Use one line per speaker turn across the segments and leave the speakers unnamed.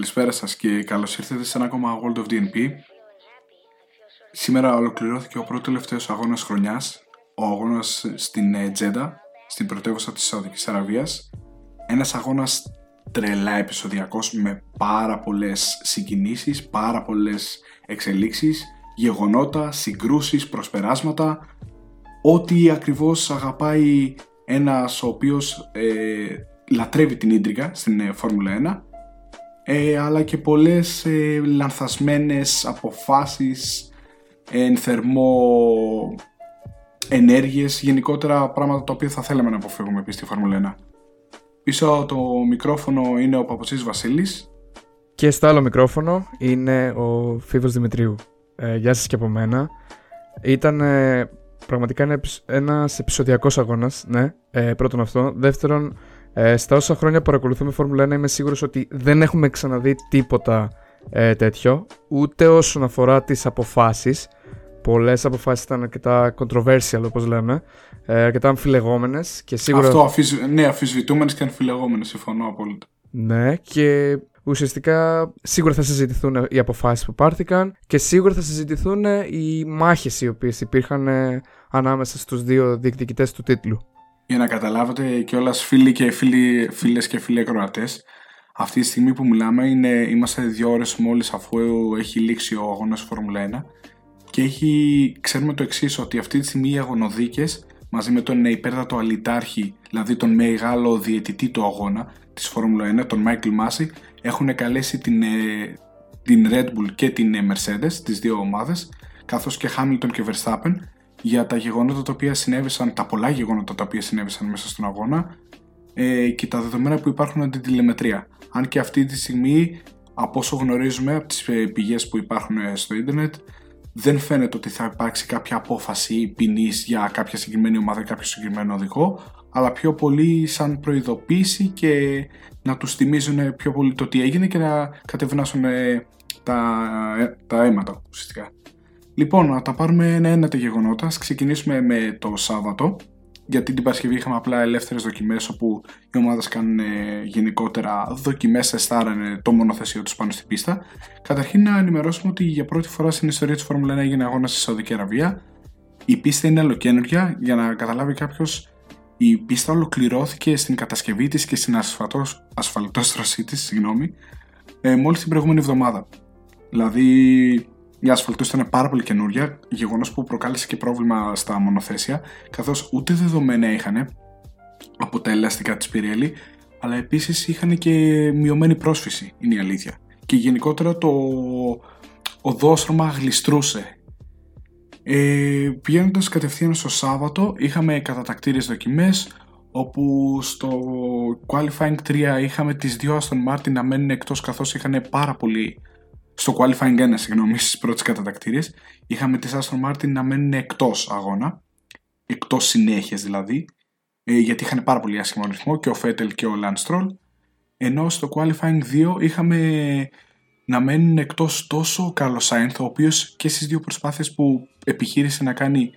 Καλησπέρα σας και καλώς ήρθατε σε ένα ακόμα World of DNP. Σήμερα ολοκληρώθηκε ο πρώτος τελευταίος αγώνας χρονιάς, ο αγώνας στην ε, Τζέντα, στην πρωτεύουσα της Σαουδικής Αραβίας. Ένας αγώνας τρελά επεισοδιακός με πάρα πολλές συγκινήσεις, πάρα πολλές εξελίξεις, γεγονότα, συγκρούσεις, προσπεράσματα, ό,τι ακριβώς αγαπάει ένας ο οποίος ε, λατρεύει την ίντρικα στην ε, Φόρμουλα 1 ε, αλλά και πολλές ε, λανθασμένες αποφάσεις εν θερμό ενέργειες, γενικότερα πράγματα τα οποία θα θέλαμε να αποφύγουμε επίσης στη Φόρμουλα 1. Πίσω από το μικρόφωνο είναι ο Παπουτσής Βασίλης.
Και στο άλλο μικρόφωνο είναι ο Φίβος Δημητρίου. Ε, γεια σας και από μένα. Ήταν ε, πραγματικά ένα, ένας επεισοδιακός αγώνας, ναι, ε, πρώτον αυτό. Δεύτερον, ε, στα όσα χρόνια παρακολουθούμε Φόρμουλα 1 είμαι σίγουρος ότι δεν έχουμε ξαναδεί τίποτα ε, τέτοιο, ούτε όσον αφορά τις αποφάσεις. Πολλές αποφάσεις ήταν αρκετά controversial όπως λέμε, ε, αρκετά αμφιλεγόμενες και σίγουρα...
Αυτό, αφισ... ναι, αφισβητούμενες και αμφιλεγόμενες, συμφωνώ απόλυτα.
Ναι, και ουσιαστικά σίγουρα θα συζητηθούν οι αποφάσεις που πάρθηκαν και σίγουρα θα συζητηθούν οι μάχες οι οποίες υπήρχαν ε, ανάμεσα στους δύο διεκδικητές του τίτλου.
Για να καταλάβετε κιόλας φίλοι και φίλοι, φίλες και φίλοι ακροατές, αυτή τη στιγμή που μιλάμε είναι, είμαστε δύο ώρες μόλις αφού έχει λήξει ο αγώνας Φόρμουλα 1 και έχει, ξέρουμε το εξής ότι αυτή τη στιγμή οι αγωνοδίκες μαζί με τον υπέρτατο αλιτάρχη, δηλαδή τον μεγάλο διαιτητή του αγώνα της Φόρμουλα 1, τον Μάικλ Μάση, έχουν καλέσει την, ε, την Red Bull και την ε, Mercedes, τις δύο ομάδες, καθώς και Hamilton και Verstappen, για τα γεγονότα τα οποία συνέβησαν, τα πολλά γεγονότα τα οποία συνέβησαν μέσα στον αγώνα ε, και τα δεδομένα που υπάρχουν από την τηλεμετρία. Αν και αυτή τη στιγμή, από όσο γνωρίζουμε από τις ε, πηγές που υπάρχουν ε, στο ίντερνετ, δεν φαίνεται ότι θα υπάρξει κάποια απόφαση ποινής για κάποια συγκεκριμένη ομάδα ή κάποιο συγκεκριμένο οδηγό, αλλά πιο πολύ σαν προειδοποίηση και να τους θυμίζουν πιο πολύ το τι έγινε και να κατευνάσουν τα, τα αίματα ουσιαστικά. Λοιπόν, να τα πάρουμε ένα-ένα τα γεγονότα. Ας ξεκινήσουμε με το Σάββατο. Γιατί την Παρασκευή είχαμε απλά ελεύθερες δοκιμές όπου οι ομάδες κάνουν ε, γενικότερα δοκιμές, εστάρανε το μονοθεσίο τους πάνω στην πίστα. Καταρχήν να ενημερώσουμε ότι για πρώτη φορά στην ιστορία της Φόρμουλα 1 έγινε αγώνας στη Σαουδική Αραβία. Η πίστα είναι ολοκένουργια, για να καταλάβει κάποιος, η πίστα ολοκληρώθηκε στην κατασκευή της και στην ασφαλτόστρωσή της, συγγνώμη, ε, μόλις την προηγούμενη εβδομάδα. Δηλαδή, η ασφαλτό ήταν πάρα πολύ καινούρια, γεγονός που προκάλεσε και πρόβλημα στα μονοθέσια, καθώς ούτε δεδομένα είχαν από τα ελαστικά τη Πιρέλη, αλλά επίσης είχαν και μειωμένη πρόσφυση, είναι η αλήθεια. Και γενικότερα το οδόστρωμα γλιστρούσε. Ε, Πηγαίνοντας κατευθείαν στο Σάββατο, είχαμε κατατακτήριες δοκιμές, όπου στο Qualifying 3 είχαμε τις δύο Aston Martin να μένουν εκτός καθώς είχαν πάρα πολύ στο qualifying 1, συγγνώμη, στις πρώτες κατατακτήριες, είχαμε τη Aston Martin να μένουν εκτός αγώνα, εκτός συνέχειας δηλαδή, ε, γιατί είχαν πάρα πολύ άσχημο ρυθμό και ο Φέτελ και ο Lance Stroll. Ενώ στο qualifying 2 είχαμε να μένουν εκτός τόσο ο Carlos Sainz, ο οποίος και στις δύο προσπάθειες που επιχείρησε να κάνει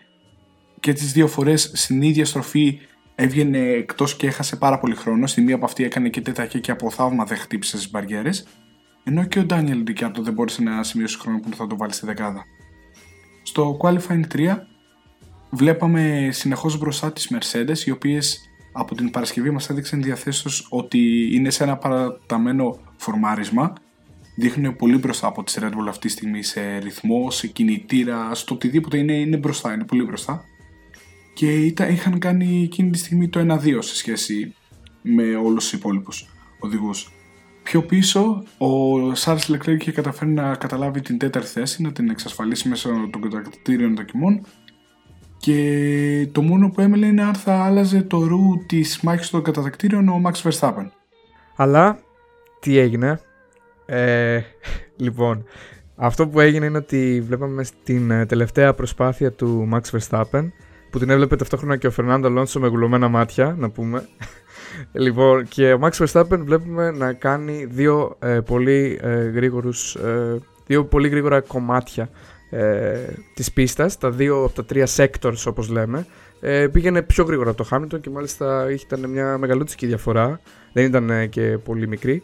και τις δύο φορές στην ίδια στροφή έβγαινε εκτός και έχασε πάρα πολύ χρόνο. Στη μία από αυτή έκανε και τέτα και από θαύμα δεν χτύπησε στις μπαριέρες. Ενώ και ο Ντάνιελ Ντικιάτο δεν μπόρεσε να σημειώσει χρόνο που θα το βάλει στη δεκάδα. Στο Qualifying 3 βλέπαμε συνεχώς μπροστά τις Mercedes οι οποίες από την Παρασκευή μας έδειξαν διαθέσεις ότι είναι σε ένα παραταμένο φορμάρισμα δείχνουν πολύ μπροστά από τις Red Bull αυτή τη στιγμή σε ρυθμό, σε κινητήρα, στο οτιδήποτε είναι, είναι μπροστά, είναι πολύ μπροστά και είχαν κάνει εκείνη τη στιγμή το 1-2 σε σχέση με όλους τους υπόλοιπους οδηγούς. Πιο πίσω, ο Σάρλ Λεκλέρ είχε καταφέρει να καταλάβει την τέταρτη θέση, να την εξασφαλίσει μέσω των κατακτήριων δοκιμών και το μόνο που έμελε είναι αν θα άλλαζε το ρου της μάχης των κατακτήριων ο Max Verstappen.
Αλλά τι έγινε; Ε, λοιπόν, αυτό που έγινε είναι ότι βλέπαμε στην ε, τελευταία προσπάθεια του Max Verstappen που την έβλεπε ταυτόχρονα και ο Φερνάντο Αλόνσο με γουλωμένα μάτια, να πούμε λοιπόν, και ο Max Verstappen βλέπουμε να κάνει δύο ε, πολύ ε, γρήγορους, ε, δύο πολύ γρήγορα κομμάτια ε, της πίστας, τα δύο από τα τρία sectors όπως λέμε. Ε, πήγαινε πιο γρήγορα από το Hamilton και μάλιστα ήταν μια μεγαλούτσικη διαφορά, δεν ήταν ε, και πολύ μικρή.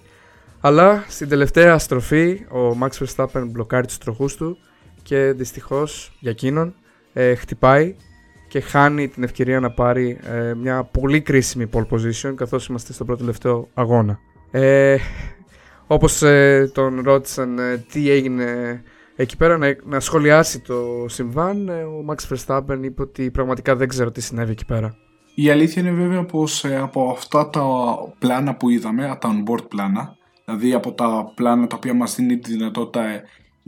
Αλλά στην τελευταία στροφή ο Max Verstappen μπλοκάρει τους τροχούς του και δυστυχώς για εκείνον ε, χτυπάει και χάνει την ευκαιρία να πάρει ε, μια πολύ κρίσιμη pole position καθώς είμαστε στο πρώτο τελευταίο αγώνα. Ε, όπως ε, τον ρώτησαν ε, τι έγινε εκεί πέρα να, να σχολιάσει το συμβάν, ο Max Verstappen είπε ότι πραγματικά δεν ξέρω τι συνέβη εκεί πέρα.
Η αλήθεια είναι βέβαια πως από αυτά τα πλάνα που είδαμε, τα on-board πλάνα, δηλαδή από τα πλάνα τα οποία μας δίνει τη δυνατότητα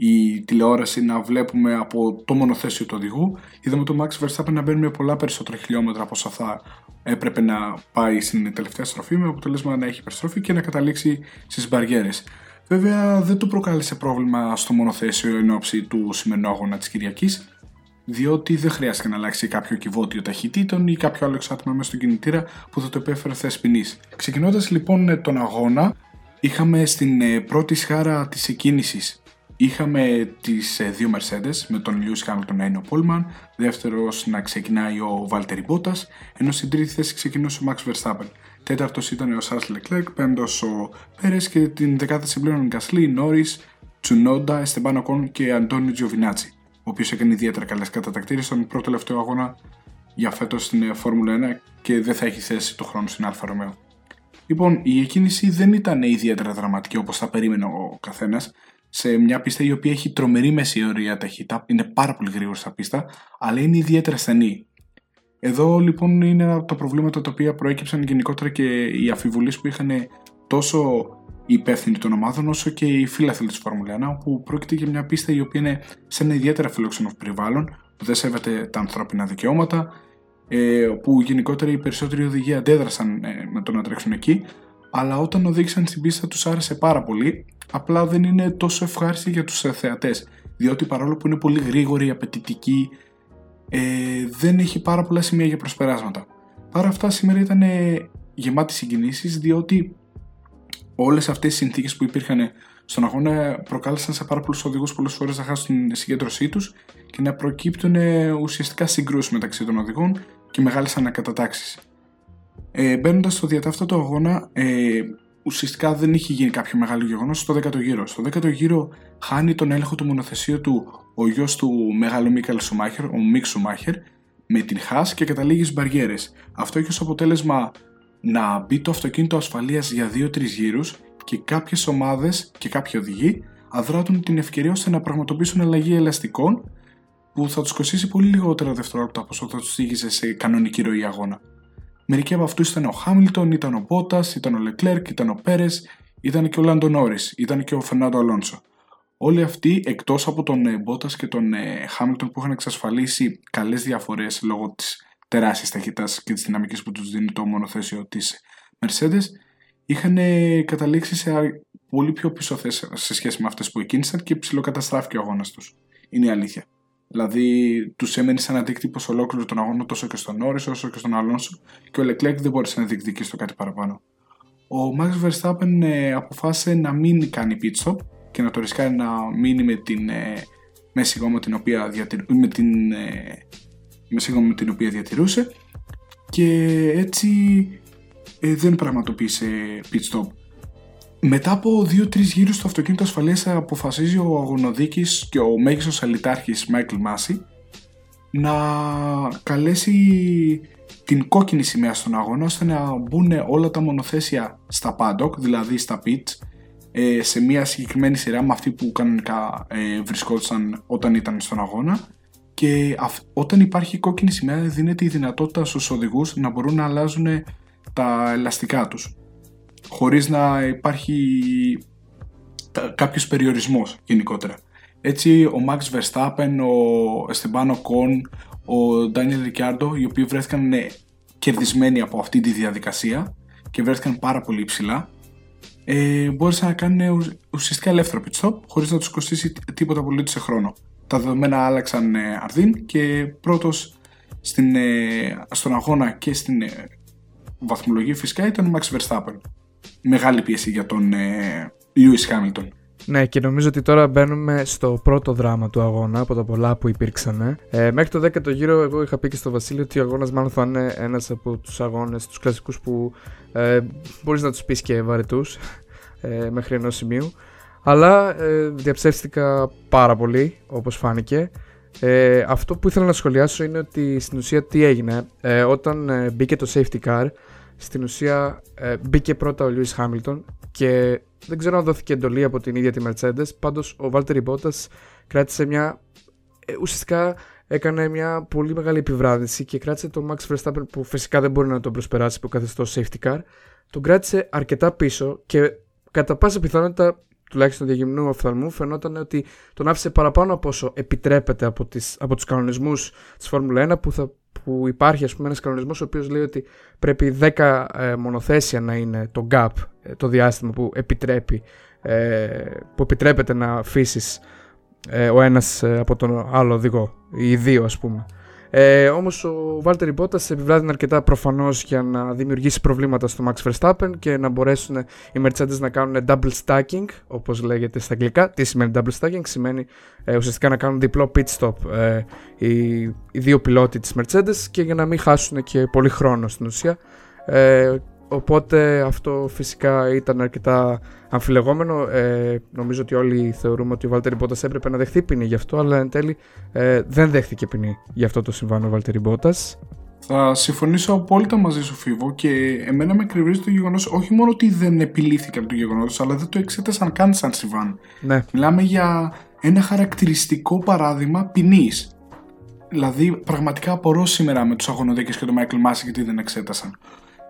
η τηλεόραση να βλέπουμε από το μονοθέσιο του οδηγού. Είδαμε τον Max Verstappen να μπαίνει με πολλά περισσότερα χιλιόμετρα από όσα θα έπρεπε να πάει στην τελευταία στροφή, με αποτέλεσμα να έχει υπερστροφή και να καταλήξει στις μπαριέρες. Βέβαια, δεν του προκάλεσε πρόβλημα στο μονοθέσιο εν ώψη του σημερινού αγώνα της Κυριακής, διότι δεν χρειάστηκε να αλλάξει κάποιο κυβότιο ταχυτήτων ή κάποιο άλλο εξάτομα μέσα στον κινητήρα που θα το επέφερε θέση ποινή. Ξεκινώντας λοιπόν τον αγώνα, είχαμε στην ε, πρώτη σχάρα της εκκίνησης Είχαμε τις ε, δύο Mercedes με τον Lewis Hamilton να είναι ο Πόλμαν, δεύτερος να ξεκινάει ο Valtteri Bottas, ενώ στην τρίτη θέση ξεκινούσε ο Max Verstappen. Τέταρτος ήταν ο Charles Leclerc, πέμπτος ο Πέρες και την δεκάδα συμπλήρωναν Γκασλή, Norris, Τσουνόντα, Εστεμπάν Οκόν και Αντώνιο Τζιοβινάτσι, ο οποίος έκανε ιδιαίτερα καλές κατατακτήριες στον προτελευταίο αγώνα για φέτος στην ε, Φόρμουλα 1 και δεν θα έχει θέση του χρόνου στην Άλφα Ρομέο. Λοιπόν, η εκκίνηση δεν ήταν ιδιαίτερα δραματική όπως θα περίμενε ο καθένας, σε μια πίστα η οποία έχει τρομερή μέση ωριαία ταχύτητα, είναι πάρα πολύ γρήγορη σαν πίστα, αλλά είναι ιδιαίτερα στενή. Εδώ λοιπόν είναι από τα προβλήματα τα οποία προέκυψαν γενικότερα και οι αμφιβολίες που είχαν τόσο οι υπεύθυνοι των ομάδων όσο και οι φίλαθλοι της Φόρμουλα 1, που πρόκειται για μια πίστα η οποία είναι σε ένα ιδιαίτερα φιλόξενο περιβάλλον, που δεν σέβεται τα ανθρώπινα δικαιώματα, ε, που γενικότερα οι περισσότεροι οδηγοί αντέδρασαν ε, με το να τρέξουν εκεί, αλλά όταν οδήγησαν στην πίστα τους άρεσε πάρα πολύ απλά δεν είναι τόσο ευχάριστη για τους ε, θεατές διότι παρόλο που είναι πολύ γρήγορη, απαιτητική ε, δεν έχει πάρα πολλά σημεία για προσπεράσματα. Παρά αυτά σήμερα ήταν γεμάτη συγκινήσεις διότι όλες αυτές οι συνθήκες που υπήρχαν στον αγώνα προκάλεσαν σε πάρα πολλούς οδηγούς πολλές φορές να χάσουν την συγκέντρωσή τους και να προκύπτουν ουσιαστικά συγκρούσεις μεταξύ των οδηγών και μεγάλες ανακατατάξεις. Ε, Μπαίνοντας στο διατάφτατο αγώνα, ε, ουσιαστικά δεν είχε γίνει κάποιο μεγάλο γεγονός στο 10ο γύρο. Στο 10ο γύρο χάνει τον έλεγχο του μονοθεσίου του ο γιος του μεγάλου Μίκαλ Σουμάχερ, ο Μίξ Σουμάχερ, με την Χάς και καταλήγει στις μπαριέρες. Αυτό έχει ως αποτέλεσμα να μπει το αυτοκίνητο ασφαλείας για 2-3 γύρους και κάποιες ομάδες και κάποιοι οδηγοί αδράτουν την ευκαιρία ώστε να πραγματοποιήσουν αλλαγή ελαστικών που θα τους κοστίσει πολύ λιγότερα δευτερόλεπτα από όσο θα τους θίγησε σε κανονική ροή αγώνα. Μερικοί από αυτούς ήταν ο Χάμιλτον, ήταν ο Μπότας, ήταν ο Λεκλέρκ, ήταν ο Πέρες, ήταν και ο Λάντο Νόρις, ήταν και ο Φερνάντο Αλόνσο. Όλοι αυτοί εκτός από τον Μπότας ε, και τον ε, Χάμιλτον που είχαν εξασφαλίσει καλές διαφορές λόγω της τεράστιας ταχύτητας και της δυναμικής που τους δίνει το μονοθέσιο της Mercedes, είχαν ε, καταλήξει σε πολύ πιο πίσω θέσει σε σχέση με αυτές που εκκίνησαν και ψηλοκαταστράφηκε ο αγώνας τους. Είναι η αλήθεια. Δηλαδή, τους έμενε σαν αντίκτυπο ολόκληρο τον αγώνα τόσο και στον Νόρι όσο και στον Αλόνσο και ο Λεκλέκ δεν μπόρεσε να διεκδικήσει το κάτι παραπάνω. Ο Max Verstappen ε, αποφάσισε να μην κάνει pit stop και να το ρισκάρει να μείνει με την ε, μέση γόμα την οποία, με την, ε, μέση γόμα την οποία διατηρούσε και έτσι ε, δεν πραγματοποίησε pit stop. Μετά από 2-3 γύρους στο αυτοκίνητο ασφαλείας αποφασίζει ο αγωνοδίκης και ο μέγιστος αλητάρχης Μάικλ Μάση να καλέσει την κόκκινη σημαία στον αγώνα ώστε να μπουν όλα τα μονοθέσια στα paddock, δηλαδή στα pits, ε, σε μια συγκεκριμένη σειρά με αυτή που κανονικά ε, βρισκόταν όταν ήταν στον αγώνα. Και όταν υπάρχει κόκκινη σημαία δίνεται η δυνατότητα στους οδηγούς να μπορούν να αλλάζουν τα ελαστικά τους χωρίς να υπάρχει κάποιος περιορισμός γενικότερα. Έτσι ο Max Verstappen, ο Esteban Ocon, ο Daniel Ricciardo, οι οποίοι βρέθηκαν ναι, κερδισμένοι από αυτή τη διαδικασία και βρέθηκαν πάρα πολύ υψηλά, ε, μπόρεσαν να κάνουν ουσιαστικά ελεύθερο pit stop χωρίς να τους κοστίσει τίποτα πολύ σε χρόνο. Τα δεδομένα άλλαξαν ε, αρδίν και πρώτος στην, ε, στον αγώνα και στην ε, βαθμολογία φυσικά ήταν ο Max Verstappen μεγάλη πίεση για τον ε, Lewis Hamilton.
Ναι, και νομίζω ότι τώρα μπαίνουμε στο πρώτο δράμα του αγώνα από τα πολλά που υπήρξαν. Ε, μέχρι το 10ο γύρο, εγώ είχα πει και στο Βασίλειο ότι ο αγώνας μάλλον θα είναι ένας από τους αγώνες, τους κλασικούς που ε, μπορείς να τους πεις και βαρετούς. ε, μέχρι ενός σημείου. Αλλά ε, διαψεύστηκα πάρα πολύ, όπως φάνηκε. Ε, αυτό που ήθελα να σχολιάσω είναι ότι στην ουσία τι έγινε. Ε, όταν ε, μπήκε το safety car, στην ουσία ε, μπήκε πρώτα ο Lewis Hamilton και δεν ξέρω αν δόθηκε εντολή από την ίδια τη Mercedes. Πάντως ο Valtteri Bottas κράτησε μια... Ε, ουσιαστικά έκανε μια πολύ μεγάλη επιβράδυνση και κράτησε τον Max Verstappen που φυσικά δεν μπορεί να τον προσπεράσει που καθεστώς safety car. Τον κράτησε αρκετά πίσω και κατά πάσα πιθανότητα τουλάχιστον διαγυμνού οφθαλμού φαινόταν ότι τον άφησε παραπάνω από όσο επιτρέπεται από, τις, από τους κανονισμούς της Φόρμουλα 1 που, θα, που υπάρχει ας πούμε ένας κανονισμός ο οποίος λέει ότι πρέπει 10 ε, μονοθέσια να είναι το gap, ε, το διάστημα που επιτρέπει ε, που επιτρέπεται να αφήσεις ε, ο ένας από τον άλλο οδηγό, οι δύο ας πούμε. Ε, Όμως ο Βάλτερ Μπότα επιβράδυνε αρκετά προφανώς για να δημιουργήσει προβλήματα στο Max Verstappen και να μπορέσουν οι Mercedes να κάνουν double stacking, όπως λέγεται στα αγγλικά. Τι σημαίνει double stacking, σημαίνει ε, ουσιαστικά να κάνουν διπλό pit stop ε, οι, οι δύο πιλότοι της Mercedes και για να μην χάσουν και πολύ χρόνο στην ουσία. Ε, Οπότε αυτό φυσικά ήταν αρκετά αμφιλεγόμενο. Ε, νομίζω ότι όλοι θεωρούμε ότι ο Βάλτερη Μπότα έπρεπε να δεχθεί ποινή γι' αυτό, αλλά εν τέλει ε, δεν δέχτηκε ποινή γι' αυτό το συμβάν ο Βάλτερη Μπότα.
Θα συμφωνήσω απόλυτα μαζί σου, Φίβο, και εμένα με κρυβρίζει το γεγονός όχι μόνο ότι δεν επιλύθηκαν το γεγονός, αλλά δεν το εξέτασαν καν σαν συμβάν.
Ναι.
Μιλάμε για ένα χαρακτηριστικό παράδειγμα ποινής. Δηλαδή, πραγματικά απορώ σήμερα με τους αγωνοδίκες και το Μάικλ Μάση γιατί δεν εξέτασαν.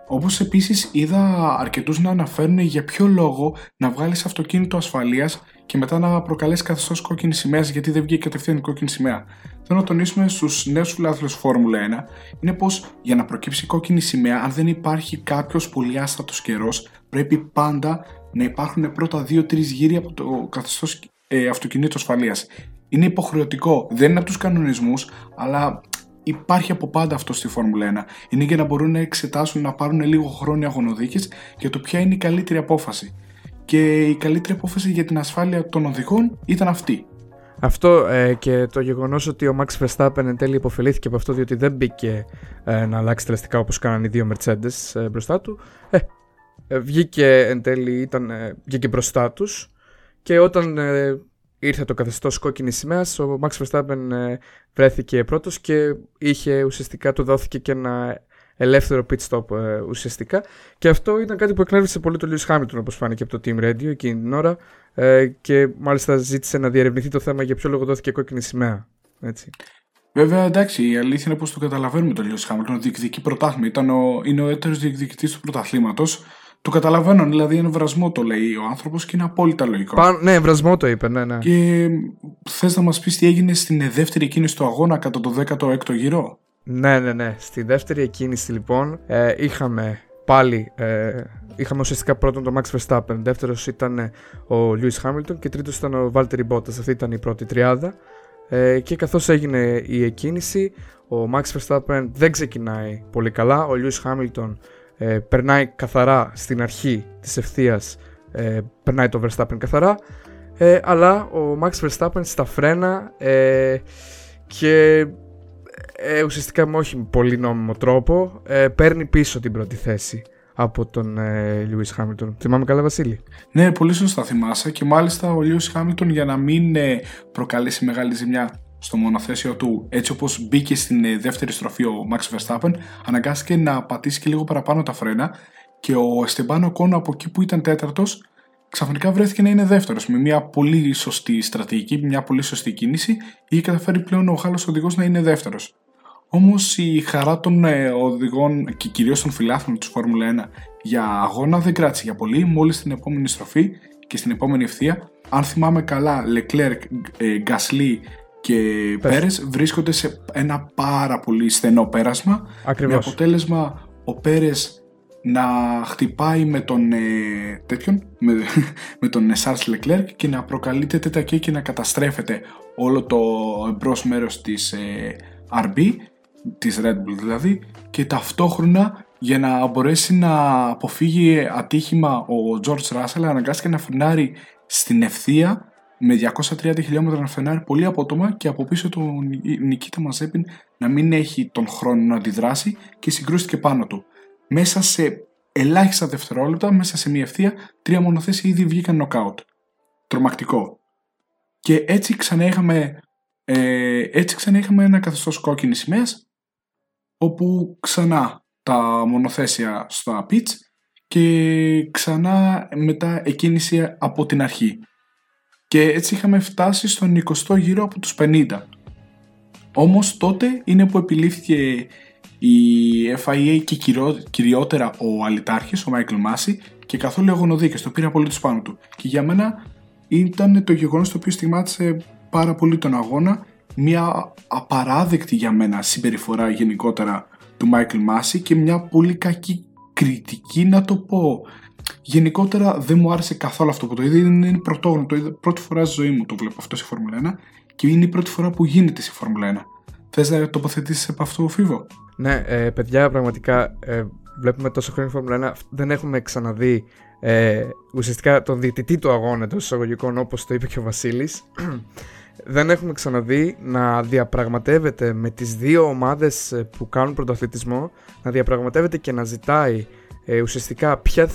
Όπως επίσης είδα αρκετούς να αναφέρουν για ποιο λόγο να βγάλεις αυτοκίνητο ασφαλείας και μετά να προκαλέσεις καθεστώς κόκκινης σημαίας γιατί δεν βγήκε κατευθείαν η κόκκινη σημαία. Θέλω να τονίσουμε στους νέους φιλάθλου Φόρμουλα 1 είναι πως για να προκύψει κόκκινη σημαία, αν δεν υπάρχει κάποιος πολύ άστατος καιρός, πρέπει πάντα να υπάρχουν πρώτα 2-3 γύρια από το καθεστώς ε, αυτοκινήτου ασφαλείας. Είναι υποχρεωτικό, δεν είναι από τους κανονισμούς, αλλά υπάρχει από πάντα αυτό στη Φόρμουλα 1. Είναι για να μπορούν να εξετάσουν, να πάρουν λίγο χρόνια αγωνοδίκες για το ποια είναι η καλύτερη απόφαση. Και η καλύτερη απόφαση για την ασφάλεια των οδηγών ήταν αυτή.
Αυτό ε, και το γεγονός ότι ο Max Verstappen εν τέλει υποφελήθηκε από αυτό διότι δεν μπήκε ε, να αλλάξει τελεστικά όπως κάνανε οι δύο Mercedes ε, μπροστά του. Ε, ε, βγήκε εν τέλει, ήταν, βγήκε μπροστά τους και όταν ήρθε το καθεστώς κόκκινης σημαίας, ο Max Verstappen ε, βρέθηκε πρώτος και είχε ουσιαστικά του δόθηκε και ένα ελεύθερο pit stop ε, ουσιαστικά. Και αυτό ήταν κάτι που εκνεύρισε πολύ τον Lewis Hamilton όπως φάνηκε από το Team Radio εκείνη την ώρα. Ε, και μάλιστα ζήτησε να διαρευνηθεί το θέμα για ποιο λόγο δόθηκε κόκκινη σημαία. Έτσι.
Βέβαια, εντάξει, η αλήθεια είναι πως το καταλαβαίνουμε τον Lewis Hamilton. Διεκδικεί πρωτάθλημα. Ήταν ο, είναι ο έτερος διεκδικητής του πρωταθλήματος. Το καταλαβαίνω, δηλαδή είναι βρασμό το λέει ο άνθρωπος και είναι απόλυτα λογικό.
Πα, ναι, βρασμό το είπε, ναι, ναι.
Και θες να μας πεις τι έγινε στην δεύτερη κίνηση του αγώνα κατά το 16ο γύρο;
Ναι, ναι, ναι. Στη δεύτερη εκκίνηση λοιπόν ε, είχαμε πάλι. Ε, είχαμε ουσιαστικά πρώτον τον Max Verstappen, δεύτερος ήταν ο Lewis Hamilton και τρίτος ήταν ο Valtteri Bottas. Αυτή ήταν η πρώτη τριάδα. Ε, και καθώς έγινε η εκκίνηση, ο Max Verstappen δεν ξεκινάει πολύ καλά. Ο Lewis Hamilton ε, περνάει καθαρά στην αρχή της ευθείας, ε, περνάει το Verstappen καθαρά ε, αλλά ο Max Verstappen στα φρένα ε, και ε, ουσιαστικά με όχι πολύ νόμιμο τρόπο παίρνει πίσω την πρώτη θέση από τον ε, Lewis Hamilton. Θυμάμαι καλά, Βασίλη;
Ναι, πολύ σωστά θυμάσαι και μάλιστα ο Lewis Hamilton για να μην προκαλέσει μεγάλη ζημιά στο μονοθέσιο του, έτσι όπως μπήκε στην ε, δεύτερη στροφή ο Max Verstappen, αναγκάστηκε να πατήσει και λίγο παραπάνω τα φρένα και ο Εστεμπάνο Κόνο από εκεί που ήταν τέταρτος, ξαφνικά βρέθηκε να είναι δεύτερος με μια πολύ σωστή στρατηγική, μια πολύ σωστή κίνηση, είχε καταφέρει πλέον ο Γάλλο οδηγός να είναι δεύτερος. Όμως η χαρά των ε, οδηγών και κυρίως των φιλάθλων της Φόρμουλα 1 για αγώνα δεν κράτησε για πολύ, μόλις στην επόμενη στροφή και στην επόμενη ευθεία. Αν θυμάμαι καλά, Leclerc, Gasly και Πέρες βρίσκονται σε ένα πάρα πολύ στενό πέρασμα.
Ακριβώς.
Με αποτέλεσμα ο Πέρες να χτυπάει με τον ε, τέτοιον, με, με τον Charles Leclerc και να προκαλείται τέτα και να καταστρέφεται όλο το εμπρός μέρος της ε, RB, της Red Bull δηλαδή και ταυτόχρονα για να μπορέσει να αποφύγει ατύχημα ο George Russell αναγκάστηκε να φρενάρει στην ευθεία με 230 χιλιόμετρα να φρενάρει πολύ απότομα και από πίσω του Νικήτα Μαζέπιν να μην έχει τον χρόνο να αντιδράσει και συγκρούστηκε πάνω του. Μέσα σε ελάχιστα δευτερόλεπτα μέσα σε μια ευθεία τρία μονοθέσια ήδη βγήκαν νοκάουτ. Τρομακτικό. Και έτσι ξανά είχαμε, ε, έτσι ξανά είχαμε ένα καθεστώς κόκκινης σημαίας όπου ξανά τα μονοθέσια στο pitch και ξανά μετά εκκίνηση από την αρχή. Και έτσι είχαμε φτάσει στον 20ο γύρο από τους 50. Όμως τότε είναι που επιλήφθηκε η FIA και κυριότερα ο αλητάρχης, ο Μάικλ Μάση και καθόλου αγωνοδίκες, το πήρε απολύτως πάνω του. Και για μένα ήταν το γεγονός το οποίο στιγμάτισε πάρα πολύ τον αγώνα, μια απαράδεκτη για μένα συμπεριφορά γενικότερα του Μάικλ Μάση και μια πολύ κακή κριτική να το πω. Γενικότερα δεν μου άρεσε καθόλου αυτό που το είδα. Είναι πρωτόγνωρο. Το είδα πρώτη φορά στη ζωή μου το βλέπω αυτό στη Φόρμουλα 1 και είναι η πρώτη φορά που γίνεται στη Φόρμουλα 1. Θες να τοποθετήσεις από αυτό, Φίβο;
Ναι, ε, παιδιά, πραγματικά ε, βλέπουμε τόσο χρόνια Φόρμουλα 1. Δεν έχουμε ξαναδεί ε, ουσιαστικά τον διαιτητή του αγώνα των εισαγωγικών, όπως το είπε και ο Βασίλης. δεν έχουμε ξαναδεί να διαπραγματεύεται με τις δύο ομάδες ε, που κάνουν πρωτοαθλητισμό να διαπραγματεύεται και να ζητάει ε, ουσιαστικά ποια,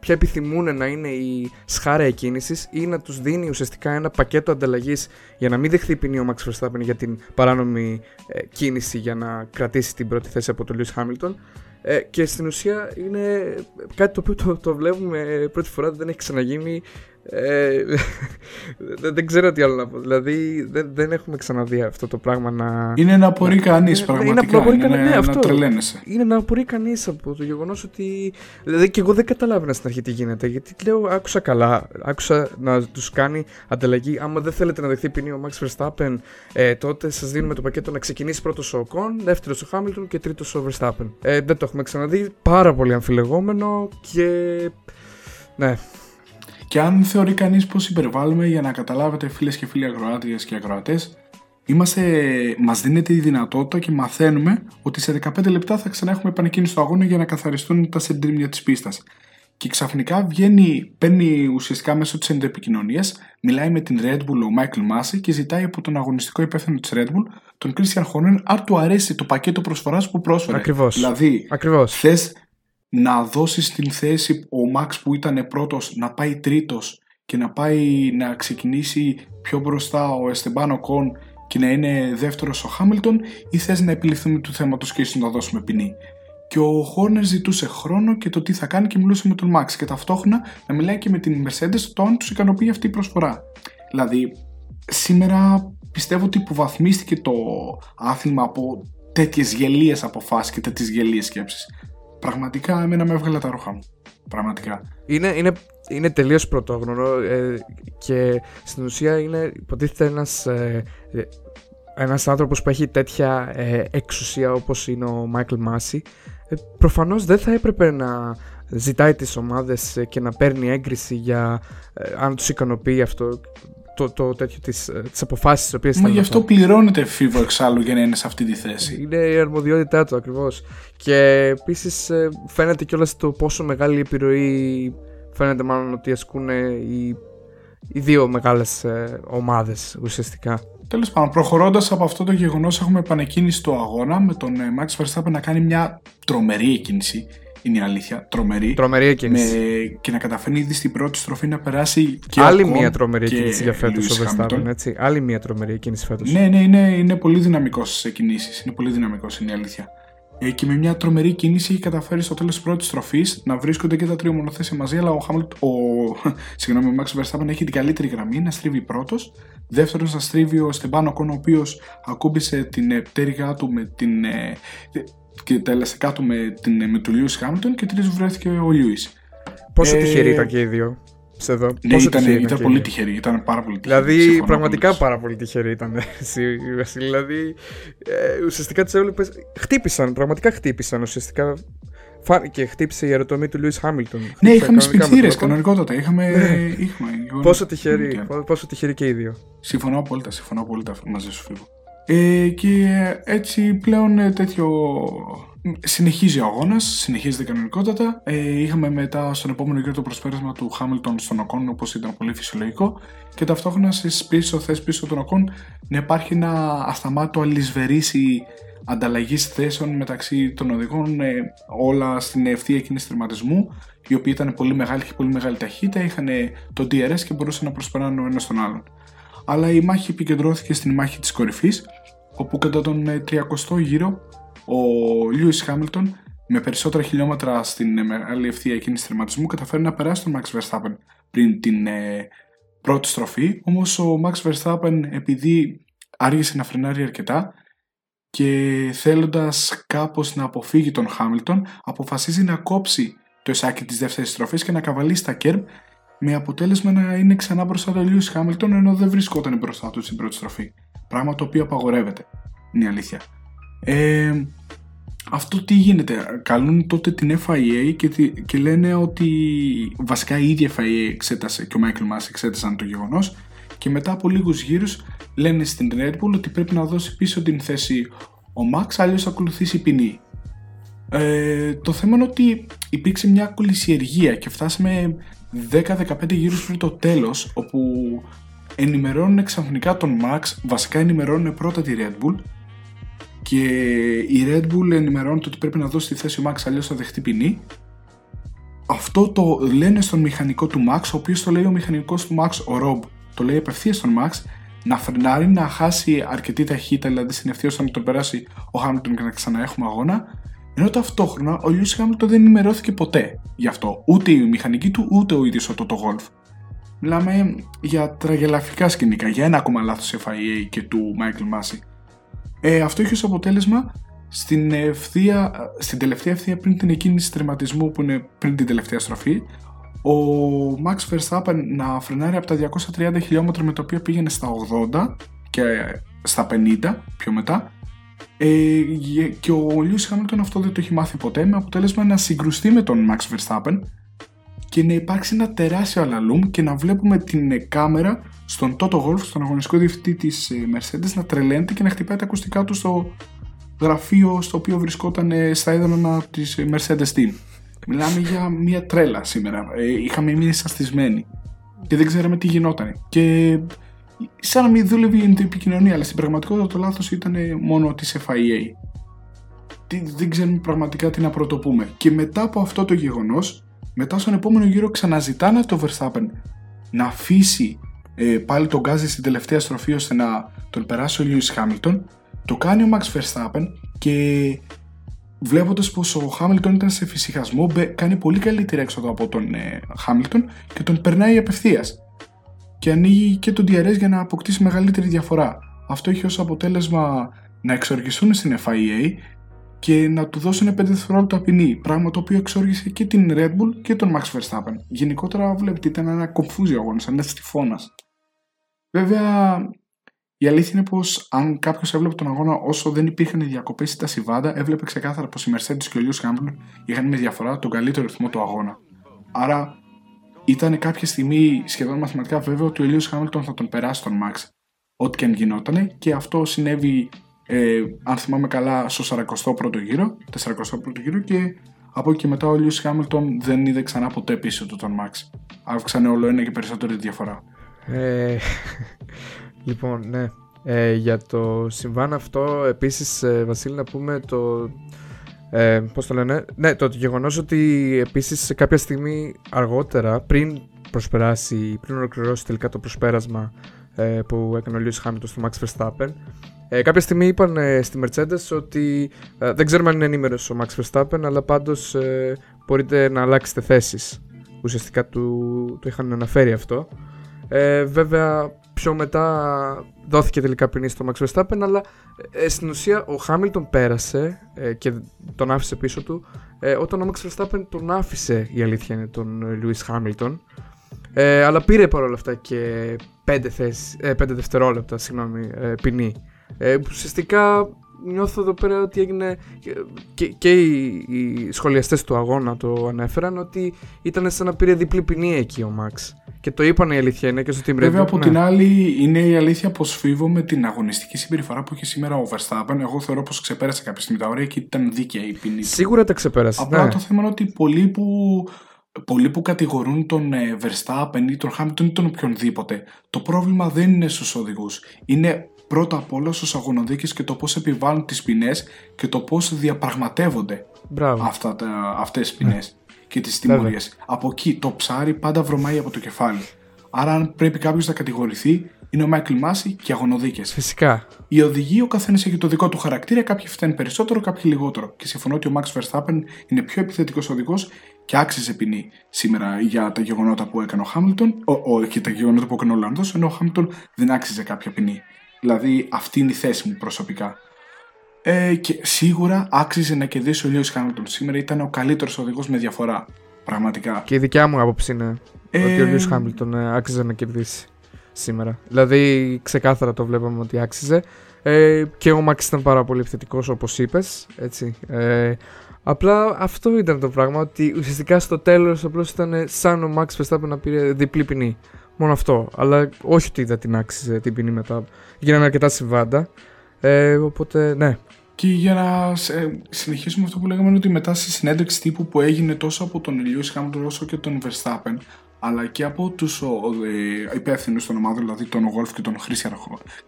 ποια επιθυμούν να είναι η σχάρα εκκίνησης ή να τους δίνει ουσιαστικά ένα πακέτο ανταλλαγής για να μην δεχθεί ποινή ο Max Verstappen για την παράνομη ε, κίνηση για να κρατήσει την πρώτη θέση από τον Lewis Hamilton. Ε, και στην ουσία είναι κάτι το οποίο το, το βλέπουμε πρώτη φορά, δεν έχει ξαναγίνει ε, δεν, ξέρω τι άλλο να πω. Δηλαδή δεν, δεν έχουμε ξαναδεί αυτό το πράγμα να.
Είναι να απορεί κανείς πραγματικά. Είναι να απορεί κανείς. Ναι, αυτό. τρελαίνεσαι.
Είναι να απορεί κανείς από το γεγονός ότι. Δηλαδή και εγώ δεν καταλάβαινα στην αρχή τι γίνεται. Γιατί λέω, άκουσα καλά. Άκουσα να τους κάνει ανταλλαγή. Άμα δεν θέλετε να δεχθεί ποινή ο Max Verstappen, ε, τότε σας δίνουμε το πακέτο να ξεκινήσει πρώτος ο Ocon, δεύτερος ο Hamilton και τρίτος ο Verstappen. Ε, δεν το έχουμε ξαναδεί. Πάρα πολύ αμφιλεγόμενο και. Ναι,
και αν θεωρεί κανείς πως υπερβάλλουμε για να καταλάβετε φίλες και φίλοι αγροάτριες και ακροατές, είμαστε, μας δίνεται η δυνατότητα και μαθαίνουμε ότι σε 15 λεπτά θα ξανά έχουμε επανεκκίνηση στο αγώνα για να καθαριστούν τα σεντρίμια της πίστας. Και ξαφνικά βγαίνει, παίρνει ουσιαστικά μέσω της ενδοεπικοινωνίας, μιλάει με την Red Bull ο Michael Μάση και ζητάει από τον αγωνιστικό υπεύθυνο της Red Bull, τον Christian Horner, αν του αρέσει το πακέτο προσφοράς που πρόσφερε.
Ακριβώς.
Δηλαδή, θες να δώσεις την θέση ο Μαξ που ήταν πρώτος να πάει τρίτος και να πάει να ξεκινήσει πιο μπροστά ο Εστεμπάνο Κον και να είναι δεύτερος ο Χάμιλτον ή θες να επιληφθούμε του θέματος και να δώσουμε ποινή; Και ο Χόρνερ ζητούσε χρόνο και το τι θα κάνει και μιλούσε με τον Μαξ και ταυτόχρονα να μιλάει και με την Mercedes το αν τους ικανοποιεί αυτή η προσφορά. Δηλαδή σήμερα πιστεύω ότι υποβαθμίστηκε το άθλημα από τέτοιες γελίες αποφάσεις και τέτοιες γελίες σκέψεις πραγματικά εμένα με έβγαλε τα ρούχα μου. Πραγματικά.
Είναι, είναι, είναι τελείως πρωτόγνωρο ε, και στην ουσία είναι υποτίθεται ένας, ε, ένας άνθρωπος που έχει τέτοια ε, εξουσία όπως είναι ο Μάικλ Μάση. Ε, προφανώς δεν θα έπρεπε να ζητάει τις ομάδες και να παίρνει έγκριση για αν τους ικανοποιεί αυτό το, το τέτοιο της, ε, τις αποφάσεις τις οποίες
Μα γι' αυτό πληρώνεται φίβο εξάλλου για να είναι σε αυτή τη θέση.
Είναι η αρμοδιότητά του ακριβώς. Και επίσης ε, φαίνεται κιόλας το πόσο μεγάλη επιρροή φαίνεται μάλλον ότι ασκούν οι, οι δύο μεγάλες ε, ομάδες ουσιαστικά.
Τέλος πάντων, προχωρώντας από αυτό το γεγονός, έχουμε επανεκκίνηση στο αγώνα με τον Max Verstappen να κάνει μια τρομερή εκκίνηση είναι η αλήθεια. Τρομερή.
Τρομερή εκκίνηση. Με...
Και να καταφέρνει ήδη στην πρώτη στροφή να περάσει και
Άλλη μια τρομερή εκκίνηση για φέτος ο Verstappen. Έτσι. Άλλη μια τρομερή εκκίνηση φέτος.
Ναι, ναι, είναι, είναι πολύ δυναμικός στι εκκινήσει. Είναι πολύ δυναμικός, είναι η αλήθεια. Ε, και με μια τρομερή κίνηση έχει καταφέρει στο τέλος της πρώτης στροφής να βρίσκονται και τα τρία μονοθέσια μαζί. Αλλά ο, Χάμιλτ, ο, συγγνώμη, ο Max Verstappen έχει την καλύτερη γραμμή να στρίβει πρώτος. Δεύτερος να στρίβει ο Στεμπάνο Κόν, ο οποίος ακούμπησε την πτέρυγά του με την. Ε, και τα ελαστικά του με, την, με τον Λιούις Χάμιλτον και τρίτος βρέθηκε ο Λιούις.
Πόσο ε, τυχεροί ήταν και οι δύο. Σε εδώ.
Ναι, Πόσο ήταν, ήταν, ήταν πολύ τυχεροί. Ήταν πάρα πολύ
τυχεροί. Δηλαδή, πραγματικά πάρα πολύ τυχεροί ήταν. δηλαδή, ε, ουσιαστικά τους έβλεπε. Χτύπησαν, πραγματικά χτύπησαν. Ουσιαστικά και χτύπησε η αεροτομή του Λούι Χάμιλτον.
Ναι, είχαμε σπιθύρε κανονικότατα. Είχαμε,
ναι. είχαμε, πόσο, τυχεροί, πόσο τυχεροί και οι δύο.
Συμφωνώ απόλυτα, συμφωνώ απόλυτα μαζί σου, φίλο. Ε, και έτσι πλέον ε, τέτοιο συνεχίζει ο αγώνας, συνεχίζεται κανονικότατα. Ε, είχαμε μετά στον επόμενο γύρο το προσπέρασμα του Χάμιλτον στον Οκόν, όπως ήταν πολύ φυσιολογικό. Και ταυτόχρονα στις πίσω θέσει πίσω των Οκόν να υπάρχει ένα ασταμάτητο αλυσβερίσι ανταλλαγής θέσεων μεταξύ των οδηγών, ε, όλα στην ευθεία κίνηση τερματισμού, η οποία ήταν πολύ μεγάλη και πολύ μεγάλη ταχύτητα, είχαν το DRS και μπορούσαν να προσπεράνουν ο ένας τον άλλον. Αλλά η μάχη επικεντρώθηκε στην μάχη της κορυφής, όπου κατά τον 30ο γύρο ο Lewis Hamilton με περισσότερα χιλιόμετρα στην μεγάλη ευθεία κίνηση τερματισμού καταφέρει να περάσει τον Max Verstappen πριν την ε, πρώτη στροφή. Όμως ο Max Verstappen, επειδή άργησε να φρενάρει αρκετά και θέλοντας κάπως να αποφύγει τον Χάμιλτον, αποφασίζει να κόψει το εσάκι της δεύτερης στροφής και να καβαλήσει τα κέρμ με αποτέλεσμα να είναι ξανά μπροστά του Λιούις Χάμιλτον ενώ δεν βρισκόταν μπροστά του στην πρώτη στροφή. Πράγμα το οποίο απαγορεύεται. Είναι η αλήθεια. Ε, αυτό τι γίνεται, καλούν τότε την FIA και, και λένε ότι βασικά η ίδια FIA εξέτασε και ο Michael Mass εξέτασαν το γεγονός και μετά από λίγους γύρους λένε στην Red Bull ότι πρέπει να δώσει πίσω την θέση ο Max αλλιώς θα ακολουθήσει ποινή. Ε, το θέμα είναι ότι υπήρξε μια κολυσιεργία και φτάσαμε 10-15 γύρους πριν το τέλος όπου ενημερώνουν ξαφνικά τον Max, βασικά ενημερώνουν πρώτα τη Red Bull και η Red Bull ενημερώνεται ότι πρέπει να δώσει τη θέση ο Max αλλιώς θα δεχτεί ποινή αυτό το λένε στον μηχανικό του Max, ο οποίος το λέει ο μηχανικός του Max, ο Rob, το λέει απευθείας στον Max, να φρενάρει, να χάσει αρκετή ταχύτητα, δηλαδή στην ευθεία να τον περάσει ο Χάμιλτον και να ξαναέχουμε αγώνα. Ενώ ταυτόχρονα ο Λιούι Χάμιλτον δεν ενημερώθηκε ποτέ γι' αυτό. Ούτε η μηχανική του, ούτε ο ίδιος ο Toto Golf. Μιλάμε για τραγελαφικά σκηνικά, για ένα ακόμα λάθος FIA και του Michael Massey. Ε, αυτό έχει ως αποτέλεσμα στην, ευθεία, στην τελευταία ευθεία πριν την εκκίνηση τερματισμού που είναι πριν την τελευταία στροφή ο Max Verstappen να φρενάρει από τα 230 χιλιόμετρα με τα οποία πήγαινε στα 80 και στα 50 πιο μετά ε, και ο Lewis Hamilton αυτό δεν το έχει μάθει ποτέ με αποτέλεσμα να συγκρουστεί με τον Max Verstappen και να υπάρξει ένα τεράστιο αλαλούμ και να βλέπουμε την κάμερα στον Toto Wolff, στον αγωνιστικό διευθυντή της ε, Mercedes να τρελαίνεται και να χτυπάει τα ακουστικά του στο γραφείο στο οποίο βρισκόταν ε, στα έδρανα της Mercedes Team. Μιλάμε για μια τρέλα σήμερα. Ε, είχαμε μείνει σαστισμένοι και δεν ξέραμε τι γινόταν. Και σαν να μην δούλευε η επικοινωνία, αλλά στην πραγματικότητα το λάθος ήταν μόνο της FIA. Δεν ξέρουμε πραγματικά τι να πρωτοπούμε. Και μετά από αυτό το γεγονός, μετά στον επόμενο γύρο ξαναζητάνε το Verstappen να αφήσει ε, πάλι τον γκάζι στην τελευταία στροφή ώστε να τον περάσει ο Lewis Hamilton. Το κάνει ο Max Verstappen και βλέποντας πως ο Χάμιλτον ήταν σε φυσικασμό, κάνει πολύ καλύτερη έξοδο από τον ε, Χάμιλτον και τον περνάει απευθείας. Και ανοίγει και τον DRS για να αποκτήσει μεγαλύτερη διαφορά. Αυτό έχει ως αποτέλεσμα να εξοργιστούν στην FIA και να του δώσουν 5 δευτερόλεπτα ποινή. Πράγμα το οποίο εξόργησε και την Red Bull και τον Max Verstappen. Γενικότερα βλέπετε ήταν ένα κομφούζιο αγώνας, ένας τυφώνας. Βέβαια, η αλήθεια είναι πως αν κάποιος έβλεπε τον αγώνα όσο δεν υπήρχαν διακοπές ή τα συμβάντα, έβλεπε ξεκάθαρα πως η Mercedes και ο Lewis Hamilton είχαν με διαφορά τον καλύτερο ρυθμό του αγώνα. Άρα ήταν κάποια στιγμή σχεδόν μαθηματικά βέβαιο ότι ο Lewis Hamilton θα τον περάσει τον Max, ό,τι και αν γινόταν, και αυτό συνέβη, ε, αν θυμάμαι καλά, στο 41ο γύρο, 41ο γύρο και από εκεί και μετά ο Lewis Hamilton δεν είδε ξανά ποτέ πίσω του τον Max. Αύξανε όλο ένα και περισσότερη διαφορά.
Ε, Λοιπόν, ναι. Ε, για το συμβάν αυτό, επίσης, ε, Βασίλη, να πούμε το... Ε, πώς το λένε, ναι, το γεγονός ότι επίσης σε κάποια στιγμή αργότερα, πριν προσπεράσει, πριν ολοκληρώσει τελικά το προσπέρασμα ε, που έκανε ο Lewis Hamilton στο Max Verstappen, ε, κάποια στιγμή είπαν ε, στη Mercedes ότι ε, δεν ξέρουμε αν είναι ενήμερος ο Max Verstappen, αλλά πάντως ε, μπορείτε να αλλάξετε θέσεις. Ουσιαστικά του, το είχαν αναφέρει αυτό. Ε, βέβαια πιο μετά δόθηκε τελικά ποινή στο Max Verstappen, αλλά ε, στην ουσία ο Hamilton πέρασε ε, και τον άφησε πίσω του ε, όταν ο Max Verstappen τον άφησε, η αλήθεια είναι, τον Lewis Hamilton. Ε, αλλά πήρε παρόλα αυτά και 5, θέσεις, 5 δευτερόλεπτα συγγνώμη, ποινή. Ε, ουσιαστικά νιώθω εδώ πέρα ότι έγινε και, και οι, οι σχολιαστές του αγώνα το ανέφεραν ότι ήταν σαν να πήρε διπλή ποινή εκεί ο Max. Και το είπαν η αλήθεια είναι και στο Team
Βέβαια από ναι. την άλλη είναι η αλήθεια πω με την αγωνιστική συμπεριφορά που είχε σήμερα ο Verstappen. Εγώ θεωρώ πως ξεπέρασε κάποια στιγμή τα ωραία και ήταν δίκαια η ποινή.
Σίγουρα τα ξεπέρασε.
Απλά
ναι.
το θέμα είναι ότι πολλοί που, πολλοί που κατηγορούν τον ε, Verstappen ή τον Hamilton ή τον οποιονδήποτε, το πρόβλημα δεν είναι στους οδηγούς. Είναι πρώτα απ' όλα στους αγωνοδίκες και το πώς επιβάλλουν τις ποινές και το πώς διαπραγματεύονται αυτά τα, αυτές τις ποινές και τις τιμωρίες. Από εκεί το ψάρι πάντα βρωμάει από το κεφάλι. Άρα αν πρέπει κάποιος να κατηγορηθεί είναι ο Μάικλ Μάση και οι αγωνοδίκες.
Φυσικά.
Οι οδηγοί, ο καθένας έχει το δικό του χαρακτήρα, κάποιοι φταίνουν περισσότερο, κάποιοι λιγότερο. Και συμφωνώ ότι ο Max Verstappen είναι πιο επιθετικός οδηγός και άξιζε ποινή σήμερα για τα γεγονότα που έκανε ο Χάμιλτον, και τα γεγονότα που έκανε ο Λάνδο, ενώ ο Χάμιλτον δεν άξιζε κάποια ποινή. Δηλαδή, αυτή είναι η θέση μου προσωπικά. Ε, και σίγουρα άξιζε να κερδίσει ο Λιώη Χάμιλτον. Σήμερα ήταν ο καλύτερος οδηγός με διαφορά. Πραγματικά.
Και η δικιά μου άποψη είναι ε... ότι ο Λιώη Χάμιλτον ε, άξιζε να κερδίσει σήμερα. Δηλαδή, ξεκάθαρα το βλέπαμε ότι άξιζε. Ε, και ο Μάξ ήταν πάρα πολύ επιθετικός, όπως είπες. Ε, απλά αυτό ήταν το πράγμα. Ότι ουσιαστικά στο τέλος απλώς ήταν σαν ο Μάξ Verstappen να πήρε διπλή ποινή. Μόνο αυτό. Αλλά όχι ότι είδα την άξιζε την ποινή μετά. Γίνανε αρκετά συμβάντα. Ε, οπότε, ναι.
Και για να συνεχίσουμε αυτό που λέγαμε, ότι μετά στη συνέντευξη τύπου που έγινε τόσο από τον Λιούις Χάμιλτον όσο και τον Verstappen, αλλά και από τους ε, υπεύθυνους των ομάδων, δηλαδή τον Βολφ και τον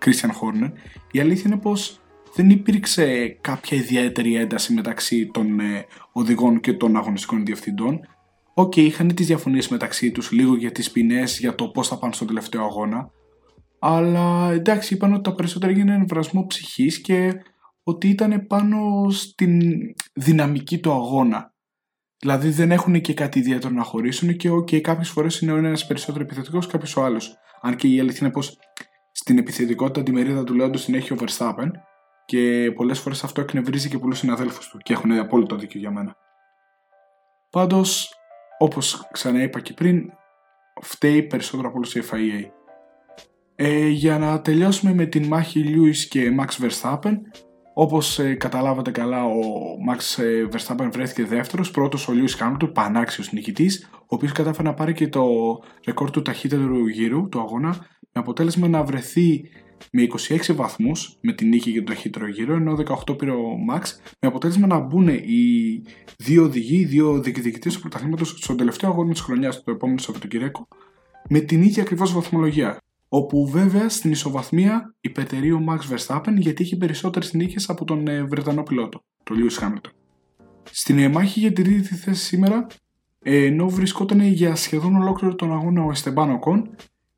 Christian Horner, η αλήθεια είναι πως δεν υπήρξε κάποια ιδιαίτερη ένταση μεταξύ των ε, οδηγών και των αγωνιστικών διευθυντών. Ok, okay, είχαν τις διαφωνίες μεταξύ τους λίγο για τις ποινές, για το πώς θα πάνε στον τελευταίο αγώνα. Αλλά εντάξει, είπαν ότι τα περισσότερα έγιναν εν βρασμώ ψυχής και ότι ήταν πάνω στην δυναμική του αγώνα. Δηλαδή δεν έχουν και κάτι ιδιαίτερο να χωρίσουν και okay, κάποιες φορές είναι ο ένας περισσότερο επιθετικός, κάποιος ο άλλος. Αν και η αλήθεια είναι πως στην επιθετικότητα τη μερίδα του Λέοντος την έχει ο Verstappen και πολλές φορές αυτό εκνευρίζει και πολλούς συναδέλφους του και έχουν απόλυτο δίκιο για μένα. Πάντως, όπως ξαναείπα και πριν, φταίει περισσότερο από όλου η FIA. Ε, για να τελειώσουμε με την μάχη Lewis και Max Verstappen, Όπως ε, καταλάβατε καλά, ο Max ε, Verstappen βρέθηκε δεύτερος, πρώτος ο Lewis Hamilton, πανάξιος νικητής, ο οποίος κατάφερε να πάρει και το ρεκόρ του ταχύτερου γύρου του αγώνα, με αποτέλεσμα να βρεθεί με 26 βαθμούς με την νίκη για το ταχύτερο γύρο, ενώ 18 πήρε ο Max, με αποτέλεσμα να μπουν οι δύο οδηγοί, οι δύο διεκδικητές του πρωταθλήματος στον τελευταίο αγώνα της χρονιάς, το επόμενο Σαββατοκύριακο, με την ίδια ακριβώς βαθμολογία όπου βέβαια στην ισοβαθμία υπερτερεί ο Max Verstappen γιατί έχει περισσότερες νίκες από τον ε, Βρετανό πιλότο, τον Lewis Hamilton. Στην μάχη για την τρίτη θέση σήμερα, ε, ενώ βρισκόταν για σχεδόν ολόκληρο τον αγώνα ο Esteban Ocon,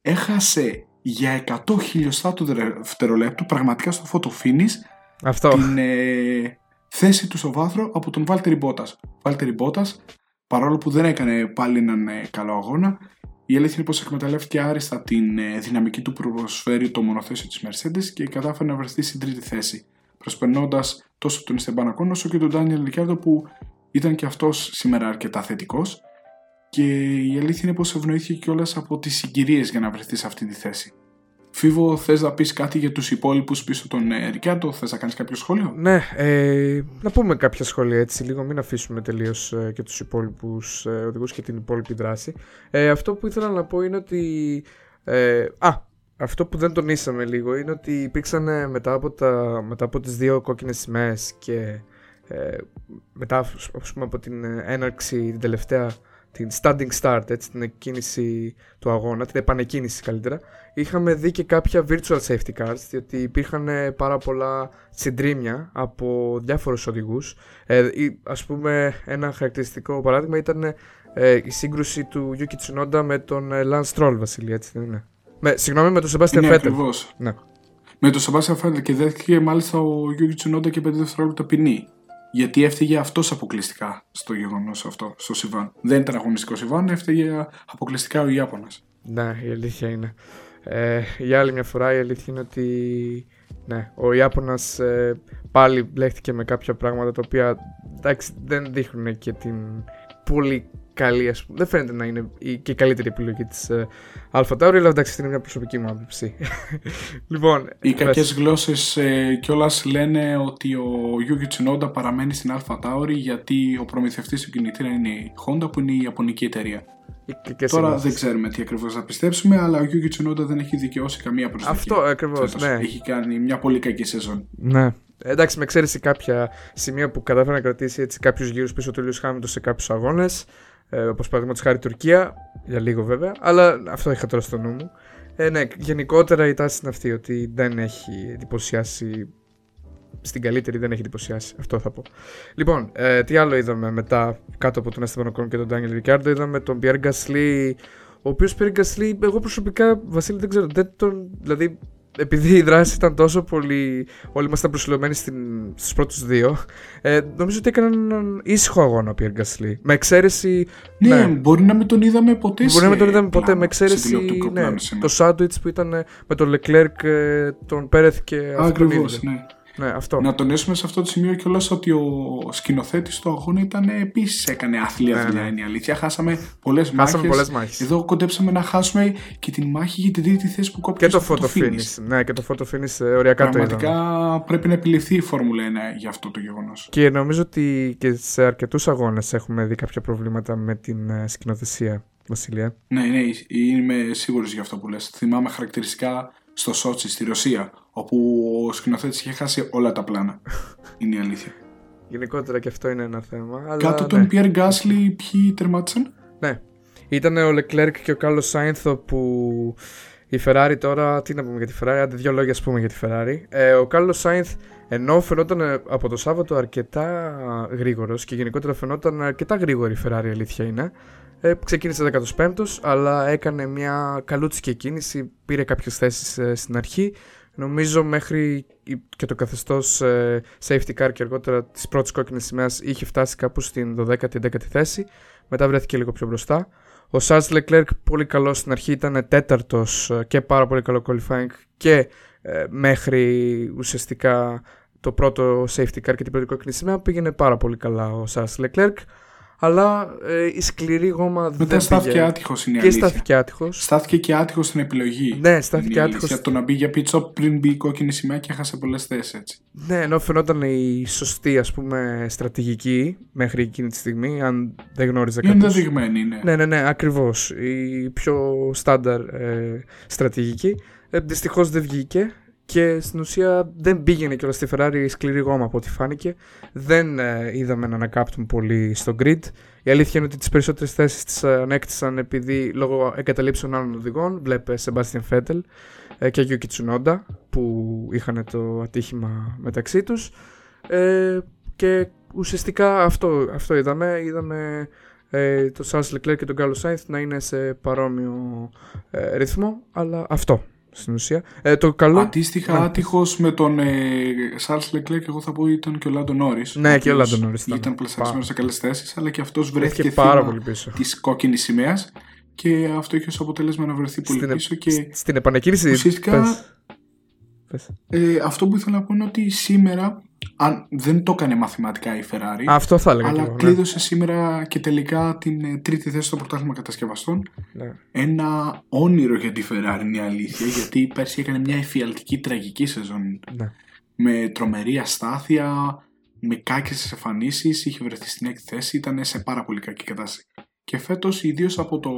έχασε για 100 χιλιοστά του δευτερολέπτου, πραγματικά στο photo finish,
Αυτό.
την ε, θέση του στο βάθρο από τον Valtteri Bottas. Valtteri Bottas, παρόλο που δεν έκανε πάλι έναν ε, καλό αγώνα, η αλήθεια είναι πως εκμεταλλεύτηκε άριστα την ε, δυναμική του που προσφέρει το μονοθέσιο της Mercedes και κατάφερε να βρεθεί στην τρίτη θέση, προσπερνώντας τόσο τον Ιστεμπάν όσο και τον Ντάνιελ Λικιάδο που ήταν και αυτός σήμερα αρκετά θετικός. Και η αλήθεια είναι πως ευνοήθηκε κιόλας από τις συγκυρίες για να βρεθείς σε αυτή τη θέση. Φίβο, θες να πεις κάτι για τους υπόλοιπους πίσω τον ε, Ρικιάτο, θες να κάνεις κάποιο σχόλιο;
Ναι, ε, να πούμε κάποια σχόλια έτσι λίγο, μην αφήσουμε τελείως ε, και τους υπόλοιπους ε, οδηγούς και την υπόλοιπη δράση. Ε, αυτό που ήθελα να πω είναι ότι. Ε, α, αυτό που δεν τονίσαμε λίγο είναι ότι υπήρξαν μετά από, τα, μετά από τις δύο κόκκινες σημαίες και ε, μετά ας πούμε, από την έναρξη την τελευταία την standing start, έτσι, την εκκίνηση του αγώνα, την επανεκκίνηση καλύτερα, είχαμε δει και κάποια virtual safety cars, διότι υπήρχαν ε, πάρα πολλά συντρίμια από διάφορους οδηγούς. Ε, ας πούμε, ένα χαρακτηριστικό παράδειγμα ήταν ε, η σύγκρουση του Yuki Tsunoda με τον ε, Lance Stroll, Βασίλη, έτσι δεν είναι; Με, συγγνώμη, με τον Sebastian
ναι,
Vettel.
Ακριβώς. Ναι. Με τον Sebastian Vettel και δέχτηκε μάλιστα ο Yuki Tsunoda και 5 δευτερόλεπτα ποινή γιατί έφταιγε αυτός αποκλειστικά στο γεγονός αυτό, στο Σιβάν. Δεν ήταν αγωνιστικός Σιβάν, έφταιγε αποκλειστικά ο Ιάπωνας.
Ναι, η αλήθεια είναι. Ε, για άλλη μια φορά η αλήθεια είναι ότι ναι, ο Ιάπωνας ε, πάλι μπλέχτηκε με κάποια πράγματα τα οποία εντάξει, δεν δείχνουν και την πολύ καλή, ας πούμε. Δεν φαίνεται να είναι η, και η καλύτερη επιλογή της ε, Αλφα αλλά εντάξει, είναι μια προσωπική μου άποψη. λοιπόν,
οι κακές γλώσσες ε, κιόλας λένε ότι ο Yuki Tsunoda παραμένει στην Αλφα γιατί ο προμηθευτής του κινητήρα είναι η Honda που είναι η Ιαπωνική εταιρεία. Τώρα δεν ξέρουμε τι ακριβώς θα πιστέψουμε, αλλά ο Yuki Tsunoda δεν έχει δικαιώσει καμία προσοχή.
Αυτό ακριβώς. Ναι.
Έχει κάνει μια πολύ κακή σεζόν.
Ναι. Εντάξει, με εξαίρεση κάποια σημεία που κατάφερε να κρατήσει κάποιους γύρους πίσω του Λιού Χάμιλτον σε κάποιους αγώνες. Ε, Όπως παραδείγματος χάρη Τουρκία, για λίγο βέβαια, αλλά αυτό είχα τώρα στο νου μου. Ε, ναι, γενικότερα η τάση είναι αυτή ότι δεν έχει εντυπωσιάσει. Στην καλύτερη δεν έχει εντυπωσιάσει. Αυτό θα πω. Λοιπόν, ε, τι άλλο είδαμε μετά κάτω από τον Esteban Ocon και τον Daniel Ricciardo. Είδαμε τον Pierre Gasly, ο οποίος Pierre Gasly, εγώ προσωπικά, Βασίλη, δεν ξέρω, δεν τον. Δηλαδή, επειδή η δράση ήταν τόσο πολύ. Όλοι ήμασταν προσιλωμένοι στους πρώτους δύο. Ε, νομίζω ότι έκανε έναν ήσυχο αγώνα ο Πιέρ Γκασλή. Με εξαίρεση.
Ναι, ναι, μπορεί να μην τον είδαμε ποτέ.
Μπορεί να μην τον είδαμε ποτέ. Με εξαίρεση. Ναι, το σάντουιτς που ήταν με τον Λεκλέρκ, τον Πέρεθ και
Ακριβώς, ναι.
Ναι, αυτό.
Να τονίσουμε σε αυτό το σημείο κιόλας ότι ο σκηνοθέτης του αγώνα ήταν επίσης έκανε άθλια ναι, δουλειά. Ναι. Είναι η αλήθεια. Χάσαμε πολλές μάχες. Εδώ κοντέψαμε να χάσουμε και την μάχη για την τρίτη θέση που κόπηκε.
Και το photo finish. Ναι, και το photo finish ε, οριακά
Πραγματικά
το είδαμε.
πρέπει να επιληφθεί η Φόρμουλα 1 για αυτό το γεγονός.
Και νομίζω ότι και σε αρκετούς αγώνες έχουμε δει κάποια προβλήματα με την ε, σκηνοθεσία. Βασιλεία.
Ναι, ναι, είμαι σίγουρος για αυτό που λες. Θυμάμαι χαρακτηριστικά στο Σότσι, στη Ρωσία, όπου ο σκηνοθέτης είχε χάσει όλα τα πλάνα. είναι η αλήθεια.
Γενικότερα και αυτό είναι ένα θέμα. Αλλά,
Κάτω τον Πιέρ Γκάσλι, ποιοι τερμάτισαν;
Ναι. Ήταν ο Λεκλέρκ και ο Κάλλο Σάινθο που η Ferrari τώρα, τι να πούμε για τη Ferrari, άντε δύο λόγια ας πούμε για τη Ferrari. Ε, ο Κάλλο Σάινθ ενώ φαινόταν ε, από το Σάββατο αρκετά γρήγορος και γενικότερα φαινόταν αρκετά γρήγορη η Ferrari, αλήθεια είναι. Ε, ξεκίνησε 15ο, αλλά έκανε μια καλούτσικη κίνηση, πήρε κάποιες θέσεις ε, στην αρχή. Νομίζω μέχρι και το καθεστώς ε, safety car και αργότερα της πρώτης κόκκινης σημαίας είχε φτάσει κάπου στην 12η-11η θέση. Μετά βρέθηκε λίγο πιο μπροστά. Ο Charles Leclerc πολύ καλός στην αρχή, ήταν τέταρτος ε, και πάρα πολύ καλό qualifying και ε, μέχρι ουσιαστικά το πρώτο safety car και την πρώτη κόκκινη σημαία πήγαινε πάρα πολύ καλά ο Charles Leclerc αλλά ε, η σκληρή γόμα Μετά δεν
Μετά στάθηκε άτυχος είναι η
Και στάθηκε άτυχος.
Στάθηκε και άτυχος στην επιλογή.
Ναι, στάθηκε άτυχος.
Για το να μπει για πίτσο πριν μπει η κόκκινη σημαία και έχασε πολλές θέσεις έτσι.
Ναι, ενώ φαινόταν η σωστή ας πούμε στρατηγική μέχρι εκείνη τη στιγμή, αν δεν γνώριζα
κάτι. Είναι δεδειγμένη, ναι.
Ναι, ναι, ναι, ακριβώς. Η πιο στάνταρ ε, στρατηγική. Ε, Δυστυχώς δεν βγήκε και στην ουσία δεν πήγαινε και στη Ferrari σκληρή γόμα από ό,τι φάνηκε. Δεν ε, είδαμε να ανακάπτουν πολύ στο grid. Η αλήθεια είναι ότι τις περισσότερες θέσεις τις ε, ανέκτησαν επειδή λόγω εγκαταλείψεων άλλων οδηγών. Βλέπε Sebastian Vettel ε, και Yuki Tsunoda που είχαν το ατύχημα μεταξύ τους. Ε, και ουσιαστικά αυτό, αυτό είδαμε. Είδαμε ε, το Charles Leclerc και τον Carlos Sainz να είναι σε παρόμοιο ε, ρυθμό, αλλά αυτό στην ουσία. Ε, το καλό...
Αντίστοιχα, ναι. άτυχος με τον Σάρλ ε, Λεκλέκ, εγώ θα πω ήταν και ο Λάντο Νόρι.
Ναι, και ο Λάντο Νόρι.
Ήταν πλασαρισμένο σε καλές θέσεις, αλλά και αυτός
βρέθηκε πάρα πολύ πίσω.
Της κόκκινης σημαίας και αυτό είχε ως αποτέλεσμα να βρεθεί πολύ στην πίσω. Και
στην επανεκκίνηση.
Ουσιαστικά. Ε, αυτό που ήθελα να πω είναι ότι σήμερα αν δεν το έκανε μαθηματικά η Ferrari.
Αυτό θα έλεγα.
Αλλά εγώ, ναι. κλείδωσε σήμερα και τελικά την ε, τρίτη θέση στο πρωτάθλημα κατασκευαστών. Ναι. Ένα όνειρο για τη Ferrari είναι η αλήθεια. γιατί πέρσι έκανε μια εφιαλτική τραγική σεζόν. Ναι. Με τρομερή αστάθεια, με κάκες εμφανίσει. Είχε βρεθεί στην έκτη θέση. Ήταν σε πάρα πολύ κακή κατάσταση. Και φέτος, ιδίως από το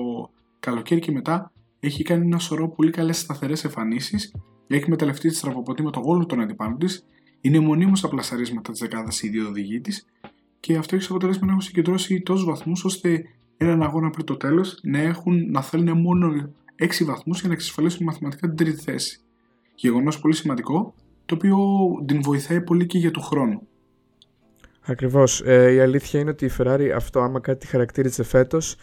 καλοκαίρι και μετά, έχει κάνει ένα σωρό πολύ καλές σταθερές εμφανίσεις. Έχει μεταλλευτεί τη στραβοποτήματα όλων των αντιπάλων της είναι μονίμως στα πλασαρίσματα της δεκάδας η δύο οδηγή της και αυτό έχει σαν αποτέλεσμα να έχουν συγκεντρώσει τόσους βαθμούς ώστε έναν αγώνα πριν το τέλος να, έχουν, να θέλουν μόνο 6 βαθμούς για να εξασφαλίσουν μαθηματικά την τρίτη θέση. Γεγονός πολύ σημαντικό, το οποίο την βοηθάει πολύ και για το χρόνο.
Ακριβώς. Ε, η αλήθεια είναι ότι η Ferrari αυτό, άμα κάτι χαρακτήριζε φέτος,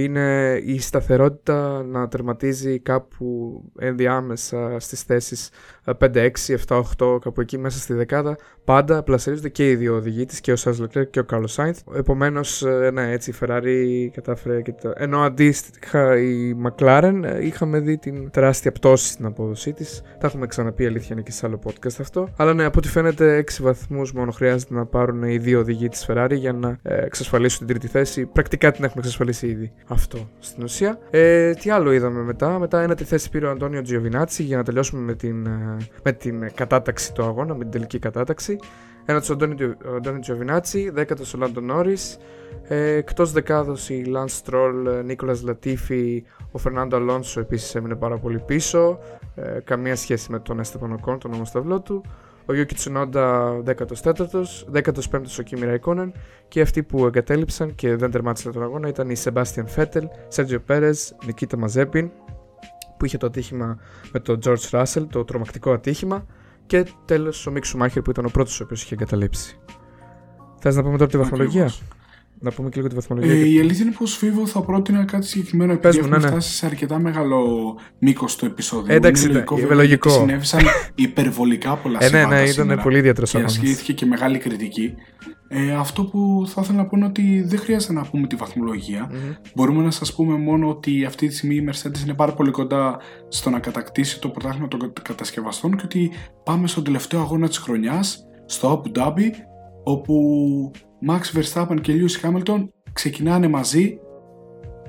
είναι η σταθερότητα να τερματίζει κάπου ενδιάμεσα στις θέσεις 5, 6, 7, 8, κάπου εκεί μέσα στη δεκάδα. Πάντα πλασιρίζονται και οι δύο οδηγοί της, και ο Σάζ Λεκλέρ και ο Κάρλος Σάινθ. Επομένως, ε, ναι, έτσι η Ferrari κατάφερε και το... Ενώ αντίστοιχα η McLaren ε, είχαμε δει την τεράστια πτώση στην απόδοσή της. Τα έχουμε ξαναπεί αλήθεια είναι και σε άλλο podcast αυτό. Αλλά ναι, από ό,τι φαίνεται 6 βαθμούς μόνο χρειάζεται να πάρουν οι δύο οδηγοί της Ferrari για να ε, εξασφαλίσουν την τρίτη θέση. Πρακτικά την έχουμε εξασφαλίσει ήδη. Αυτό στην ουσία. Ε, τι άλλο είδαμε μετά; Μετά ένατη θέση πήρε ο Αντώνιο Τζιοβινάτσι για να τελειώσουμε με την, ε, με την κατάταξη του αγώνα, με την τελική κατάταξη. Ένατος ο Αντώνιο Τζιοβινάτσι, δέκατος ο Λάντο Νόρις. Ε, Εκτός δεκάδος ο Λανς Στρολ, Νίκολας Λατίφη, ο Φερνάντο Αλόνσο επίσης έμεινε πάρα πολύ πίσω. Ε, καμία σχέση με τον Εστεμπάν Οκόν, τον όμω του ο Γιούκι Τσουνόντα 14ο, 15ο ο Κίμι Ραϊκόνεν και αυτοί που εγκατέλειψαν και δεν τερμάτισαν τον αγώνα ήταν οι Σεμπάστιαν Φέτελ, Σέρτζιο Πέρε, Νικήτα Μαζέπιν που που είχε το ατύχημα με τον George Russell, το τρομακτικό ατύχημα. Και τέλος ο Μίξ Σουμάχερ που ήταν ο πρώτος ο οποίος είχε εγκαταλείψει. Θες να πούμε τώρα τη βαθμολογία; Να πούμε και λίγο τη βαθμολογία.
Ε, η αλήθεια είναι πως Φίβο θα πρότεινα κάτι συγκεκριμένο επειδή
μου,
έχουμε
ναι, ναι.
φτάσει σε αρκετά μεγάλο μήκος του επεισόδιο.
Εντάξει,
είναι
ναι,
λογικό,
είναι
βέβαια,
λογικό.
γιατί Συνέβησαν υπερβολικά πολλά
Ε, ναι,
συμβάντα
ναι, ήταν
σήμερα
πολύ ιδιαίτερο
Και
αγώνα.
ασκήθηκε και μεγάλη κριτική. Ε, αυτό που θα ήθελα να πω είναι ότι δεν χρειάζεται να πούμε τη βαθμολογία. Μπορούμε να σας πούμε μόνο ότι αυτή τη στιγμή η Mercedes είναι πάρα πολύ κοντά στο να κατακτήσει το πρωτάθλημα των κατασκευαστών και ότι πάμε στον τελευταίο αγώνα της χρονιάς, στο Abu Dhabi, όπου Max Verstappen και Lewis Hamilton ξεκινάνε μαζί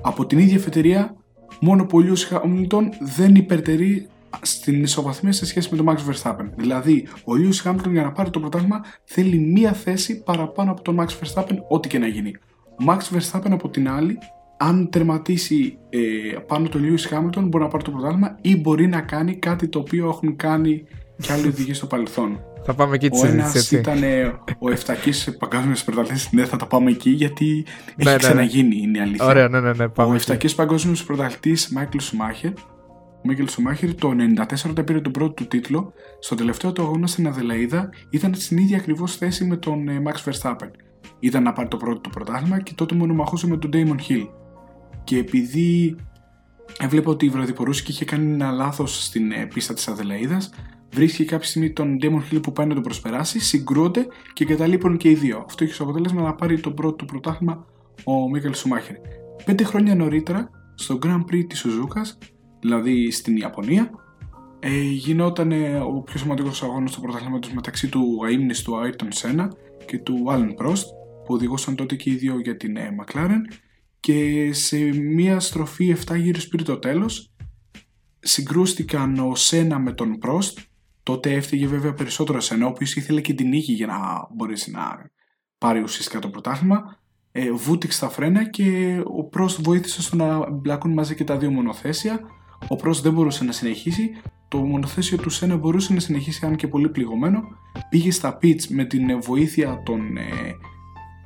από την ίδια εφετερία, μόνο που ο Lewis Hamilton δεν υπερτερεί στην ισοβαθμία σε σχέση με τον Max Verstappen. Δηλαδή, ο Lewis Hamilton για να πάρει το πρωτάθλημα θέλει μία θέση παραπάνω από τον Max Verstappen, ό,τι και να γίνει. Ο Max Verstappen από την άλλη, αν τερματίσει ε, πάνω το Lewis Hamilton, μπορεί να πάρει το πρωτάθλημα ή μπορεί να κάνει κάτι το οποίο έχουν κάνει και άλλοι οδηγοί στο παρελθόν.
Θα πάμε εκεί τη
Ο
συζήτηση,
ένας
έτσι.
ήταν ε, ο Εφτακής παγκόσμιο πρωταθλητή. Ναι, θα τα πάμε εκεί γιατί
Ναι,
έχει
ναι.
ξαναγίνει, είναι η αλήθεια.
Ωραία, ναι, ναι, ναι,
Ο
πάμε. εκεί.
Εφτακής παγκόσμιος πρωταθλητής Μάικλ Σουμάχερ. Ο Μάικλ Σουμάχερ το 94 όταν πήρε τον πρώτο του τίτλο, στο τελευταίο του αγώνα στην Αδελαίδα ήταν στην ίδια ακριβώς θέση με τον ε, Max Verstappen. Ήταν να πάρει το πρώτο του πρωτάθλημα και τότε μονομαχούσε με τον Damon Hill. Και επειδή έβλεπε ότι η Βραδιπορούσκη είχε κάνει ένα λάθος στην ε, πίστα της Αδελαίδας, βρίσκει κάποια στιγμή τον Damon Hill που πάει να τον προσπεράσει, συγκρούονται και εγκαταλείπουν και οι δύο. Αυτό έχει ως αποτέλεσμα να πάρει το πρώτο του πρωτάθλημα ο Μίκελ Σουμάχερ. Πέντε χρόνια νωρίτερα, στο Grand Prix της Σουζούκα, δηλαδή στην Ιαπωνία, ε, γινόταν ε, ο πιο σημαντικός αγώνας του πρωταθλήματος μεταξύ του αείμνηστου Ayrton Senna και του Alan Prost, που οδηγούσαν τότε και οι δύο για την ε, McLaren. Και σε μία στροφή 7 γύρους πριν το τέλος συγκρούστηκαν ο Σένα με τον Prost τότε έφταιγε βέβαια περισσότερο ο Σένα ο οποίος ήθελε και την νίκη για να μπορέσει να πάρει ουσιαστικά το πρωτάθλημα. Ε, βούτυξε τα φρένα και ο Prost βοήθησε στο να μπλακούν μαζί και τα δύο μονοθέσια. Ο Prost δεν μπορούσε να συνεχίσει. Το μονοθέσιο του Σένα μπορούσε να συνεχίσει αν και πολύ πληγωμένο. Πήγε στα pits με την βοήθεια των ε,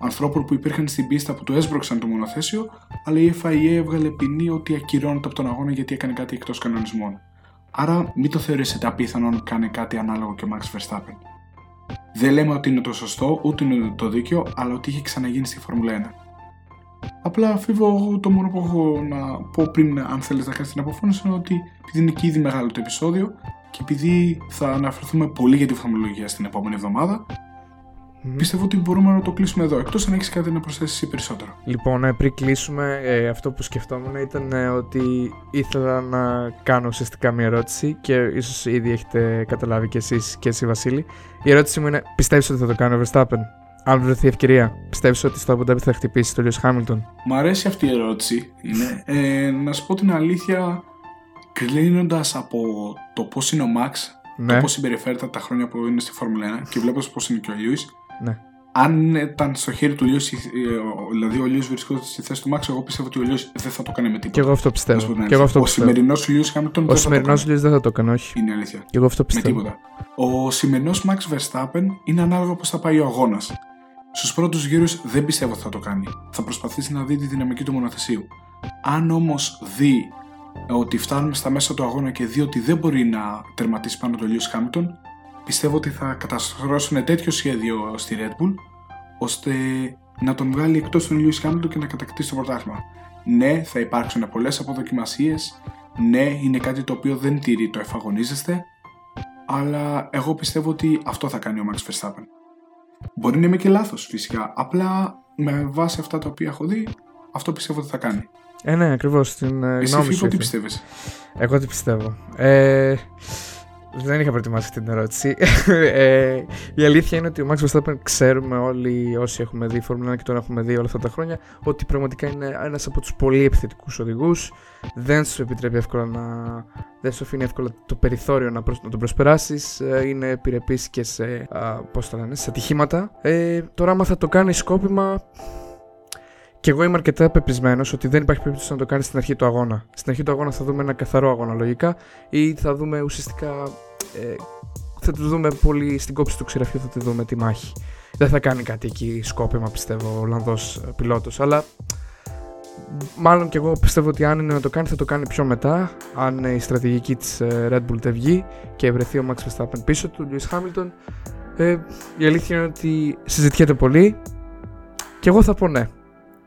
ανθρώπων που υπήρχαν στην πίστα που του έσπρωξαν το μονοθέσιο, αλλά η FIA έβγαλε ποινή ότι ακυρώνεται από τον αγώνα γιατί έκανε κάτι εκτός κανονισμών. Άρα μην το θεωρήσετε απίθανο να κάνει κάτι ανάλογο και ο Max Verstappen. Δεν λέμε ότι είναι το σωστό, ούτε είναι το δίκαιο, αλλά ότι είχε ξαναγίνει στη Φόρμουλα 1. Απλά φίβω εγώ το μόνο που έχω να πω πριν, αν θέλεις να κάνεις την αποφώνηση, είναι ότι επειδή είναι και ήδη μεγάλο το επεισόδιο και επειδή θα αναφερθούμε πολύ για τη φορμολογία στην επόμενη εβδομάδα,
Μμμ.
Πιστεύω ότι μπορούμε να το κλείσουμε εδώ. Εκτός αν έχεις κάτι να προσθέσεις εσύ περισσότερο.
Λοιπόν, ε, πριν κλείσουμε, ε, αυτό που σκεφτόμουν ήταν ε, ότι ήθελα να κάνω ουσιαστικά μια ερώτηση και ίσως ήδη έχετε καταλάβει κι εσείς και εσύ Βασίλη. Η ερώτηση μου είναι, πιστεύεις ότι θα το κάνει ο Verstappen? Αν βρεθεί ευκαιρία, πιστεύεις ότι στο Abu Dhabi θα χτυπήσει το Lewis Hamilton?
Μ' αρέσει αυτή η ερώτηση. Είναι. Ε, να σου πω την αλήθεια, κλείνοντας από το πώς είναι ο Max,
Ναι,
το πώς συμπεριφέρεται τα χρόνια που είναι στη Φόρμουλα 1 και βλέπω πώς είναι και ο Lewis,
ναι.
αν ήταν στο χέρι του Lewis, ε, ο- δηλαδή ο Lewis βρισκόταν στη θέση του Max, εγώ πιστεύω ότι ο Lewis δεν θα το κάνει με τίποτα.
Και εγώ αυτό
Να σου
πιστεύω.
πω την
Και εγώ
αλήθεια.
αυτό
ο
πιστεύω.
σημερινός Lewis Hamilton δεν
Ο
θα το
σημερινός
κάνει.
Lewis δεν θα το έκανε, όχι.
Είναι αλήθεια.
Και εγώ αυτό
Με
πιστεύω.
τίποτα. Ο σημερινός Max Verstappen είναι ανάλογα πώς θα πάει ο αγώνας. Στους πρώτους γύρους δεν πιστεύω ότι θα το κάνει. Θα προσπαθήσει να δει τη δυναμική του μονοθεσίου. Αν όμως δει ότι φτάνουμε στα μέσα του αγώνα και δει ότι δεν μπορεί να τερματίσει πάνω το Lewis Hamilton, πιστεύω ότι θα καταστρώσουν τέτοιο σχέδιο στη Red Bull ώστε να τον βγάλει εκτός του Lewis Hamilton και να κατακτήσει το πρωτάθλημα. Ναι, θα υπάρξουν πολλές αποδοκιμασίες. Ναι, είναι κάτι το οποίο δεν τηρεί το εφαγωνίζεστε. Αλλά εγώ πιστεύω ότι αυτό θα κάνει ο Max Verstappen. Μπορεί να είμαι και λάθος φυσικά. Απλά με βάση αυτά τα οποία έχω δει, αυτό πιστεύω ότι θα κάνει.
Ε, ναι, ακριβώς. Την ε,
Εσύ
γνώμη σου.
Φίβο, τι
ήθελα.
πιστεύεις;
Εγώ τι πιστεύω. Ε, δεν είχα προετοιμάσει αυτή την ερώτηση. ε, η αλήθεια είναι ότι ο Max Verstappen ξέρουμε όλοι όσοι έχουμε δει Formula 1 και τον έχουμε δει όλα αυτά τα χρόνια ότι πραγματικά είναι ένας από τους πολύ επιθετικούς οδηγούς. Δεν σου επιτρέπει εύκολα να... Δεν σου αφήνει εύκολα το περιθώριο να, προσ- να τον προσπεράσεις. Ε, είναι επιρρεπής και σε, α, πώς το λένε, σε ατυχήματα. Ε, τώρα άμα θα το κάνει σκόπιμα και εγώ είμαι αρκετά πεπισμένος ότι δεν υπάρχει περίπτωση να το κάνει στην αρχή του αγώνα. Στην αρχή του αγώνα θα δούμε ένα καθαρό αγώνα λογικά ή θα δούμε ουσιαστικά. Ε, θα το δούμε πολύ στην κόψη του ξηραφιού, θα τη δούμε τη μάχη. Δεν θα κάνει κάτι εκεί σκόπιμα πιστεύω ο Ολλανδός πιλότος. Αλλά μάλλον και εγώ πιστεύω ότι αν είναι να το κάνει θα το κάνει πιο μετά. Αν η στρατηγική της ε, Red Bull δεν βγει και βρεθεί ο Max Verstappen πίσω του, Lewis Hamilton. Ε, η αλήθεια είναι ότι συζητιέται πολύ και εγώ θα πω ναι.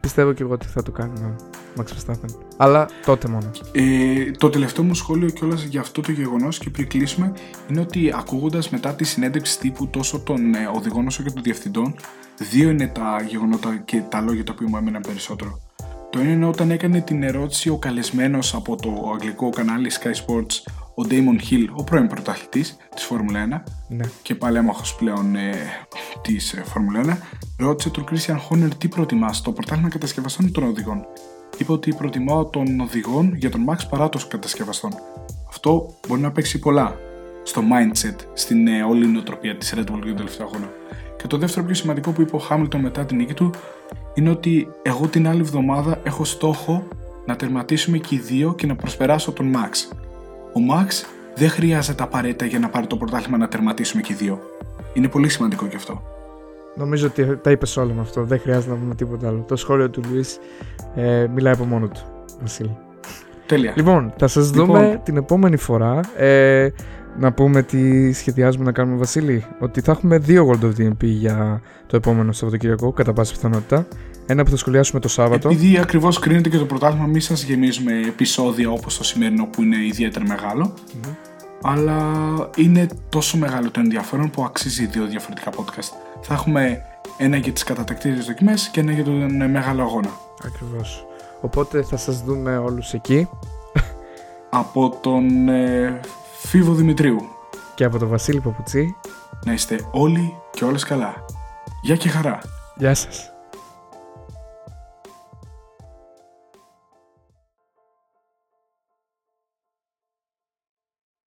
Πιστεύω και εγώ ότι θα το κάνει ο Max Verstappen. Αλλά τότε μόνο.
Ε, το τελευταίο μου σχόλιο κιόλας για αυτό το γεγονός και πριν κλείσουμε είναι ότι ακούγοντας μετά τη συνέντευξη τύπου τόσο των ε, οδηγών όσο και των διευθυντών, δύο είναι τα γεγονότα και τα λόγια τα οποία μου έμειναν περισσότερο. Το ένα είναι όταν έκανε την ερώτηση ο καλεσμένος από το αγγλικό κανάλι Sky Sports, ο Damon Hill, ο πρώην πρωταθλητής της Φόρμουλα 1
Ναι.
και παλέμαχο πλέον ε, της ε, Φόρμουλα 1, ρώτησε τον Christian Horner τι προτιμά, το πρωτάθλημα κατασκευαστών ή των οδηγών. Είπε ότι προτιμάω των οδηγών για τον Max παρά των κατασκευαστών. Αυτό μπορεί να παίξει πολλά στο mindset, στην ε, όλη νοοτροπία της Red Bull για τον τελευταίο αγώνα. Και το δεύτερο πιο σημαντικό που είπε ο Χάμιλτον μετά την νίκη του είναι ότι εγώ την άλλη εβδομάδα έχω στόχο να τερματίσουμε και οι δύο και να προσπεράσω τον Max. Ο Max δεν χρειάζεται απαραίτητα για να πάρει το πρωτάθλημα να τερματίσουμε και οι δύο. Είναι πολύ σημαντικό και αυτό.
Νομίζω ότι τα είπες όλα με αυτό. Δεν χρειάζεται να πούμε τίποτα άλλο. Το σχόλιο του Λουίς ε, μιλάει από μόνο του. Βασίλη.
Τέλεια.
Λοιπόν, θα σας
Λοιπόν.
δούμε την επόμενη φορά. Ε, να πούμε τι σχεδιάζουμε να κάνουμε, Βασίλη. Ότι θα έχουμε δύο World of DMP για το επόμενο Σαββατοκύριακο, κατά πάσα πιθανότητα. Ένα που θα σχολιάσουμε το Σάββατο.
Επειδή ακριβώς κρίνεται και το πρωτάθλημα, μη σας γεμίζουμε επεισόδια όπως το σημερινό που είναι ιδιαίτερα μεγάλο. Αλλά είναι τόσο μεγάλο το ενδιαφέρον που αξίζει δύο διαφορετικά podcast. Θα έχουμε ένα για τις κατατακτήριες δοκιμές και ένα για τον ε, μεγάλο αγώνα.
Ακριβώς. Οπότε θα σας δούμε όλους εκεί
Από τον ε, Φίβο Δημητρίου.
και από τον Βασίλη Παπουτσί.
Να είστε όλοι και όλες καλά. Γεια και χαρά.
Γεια σας.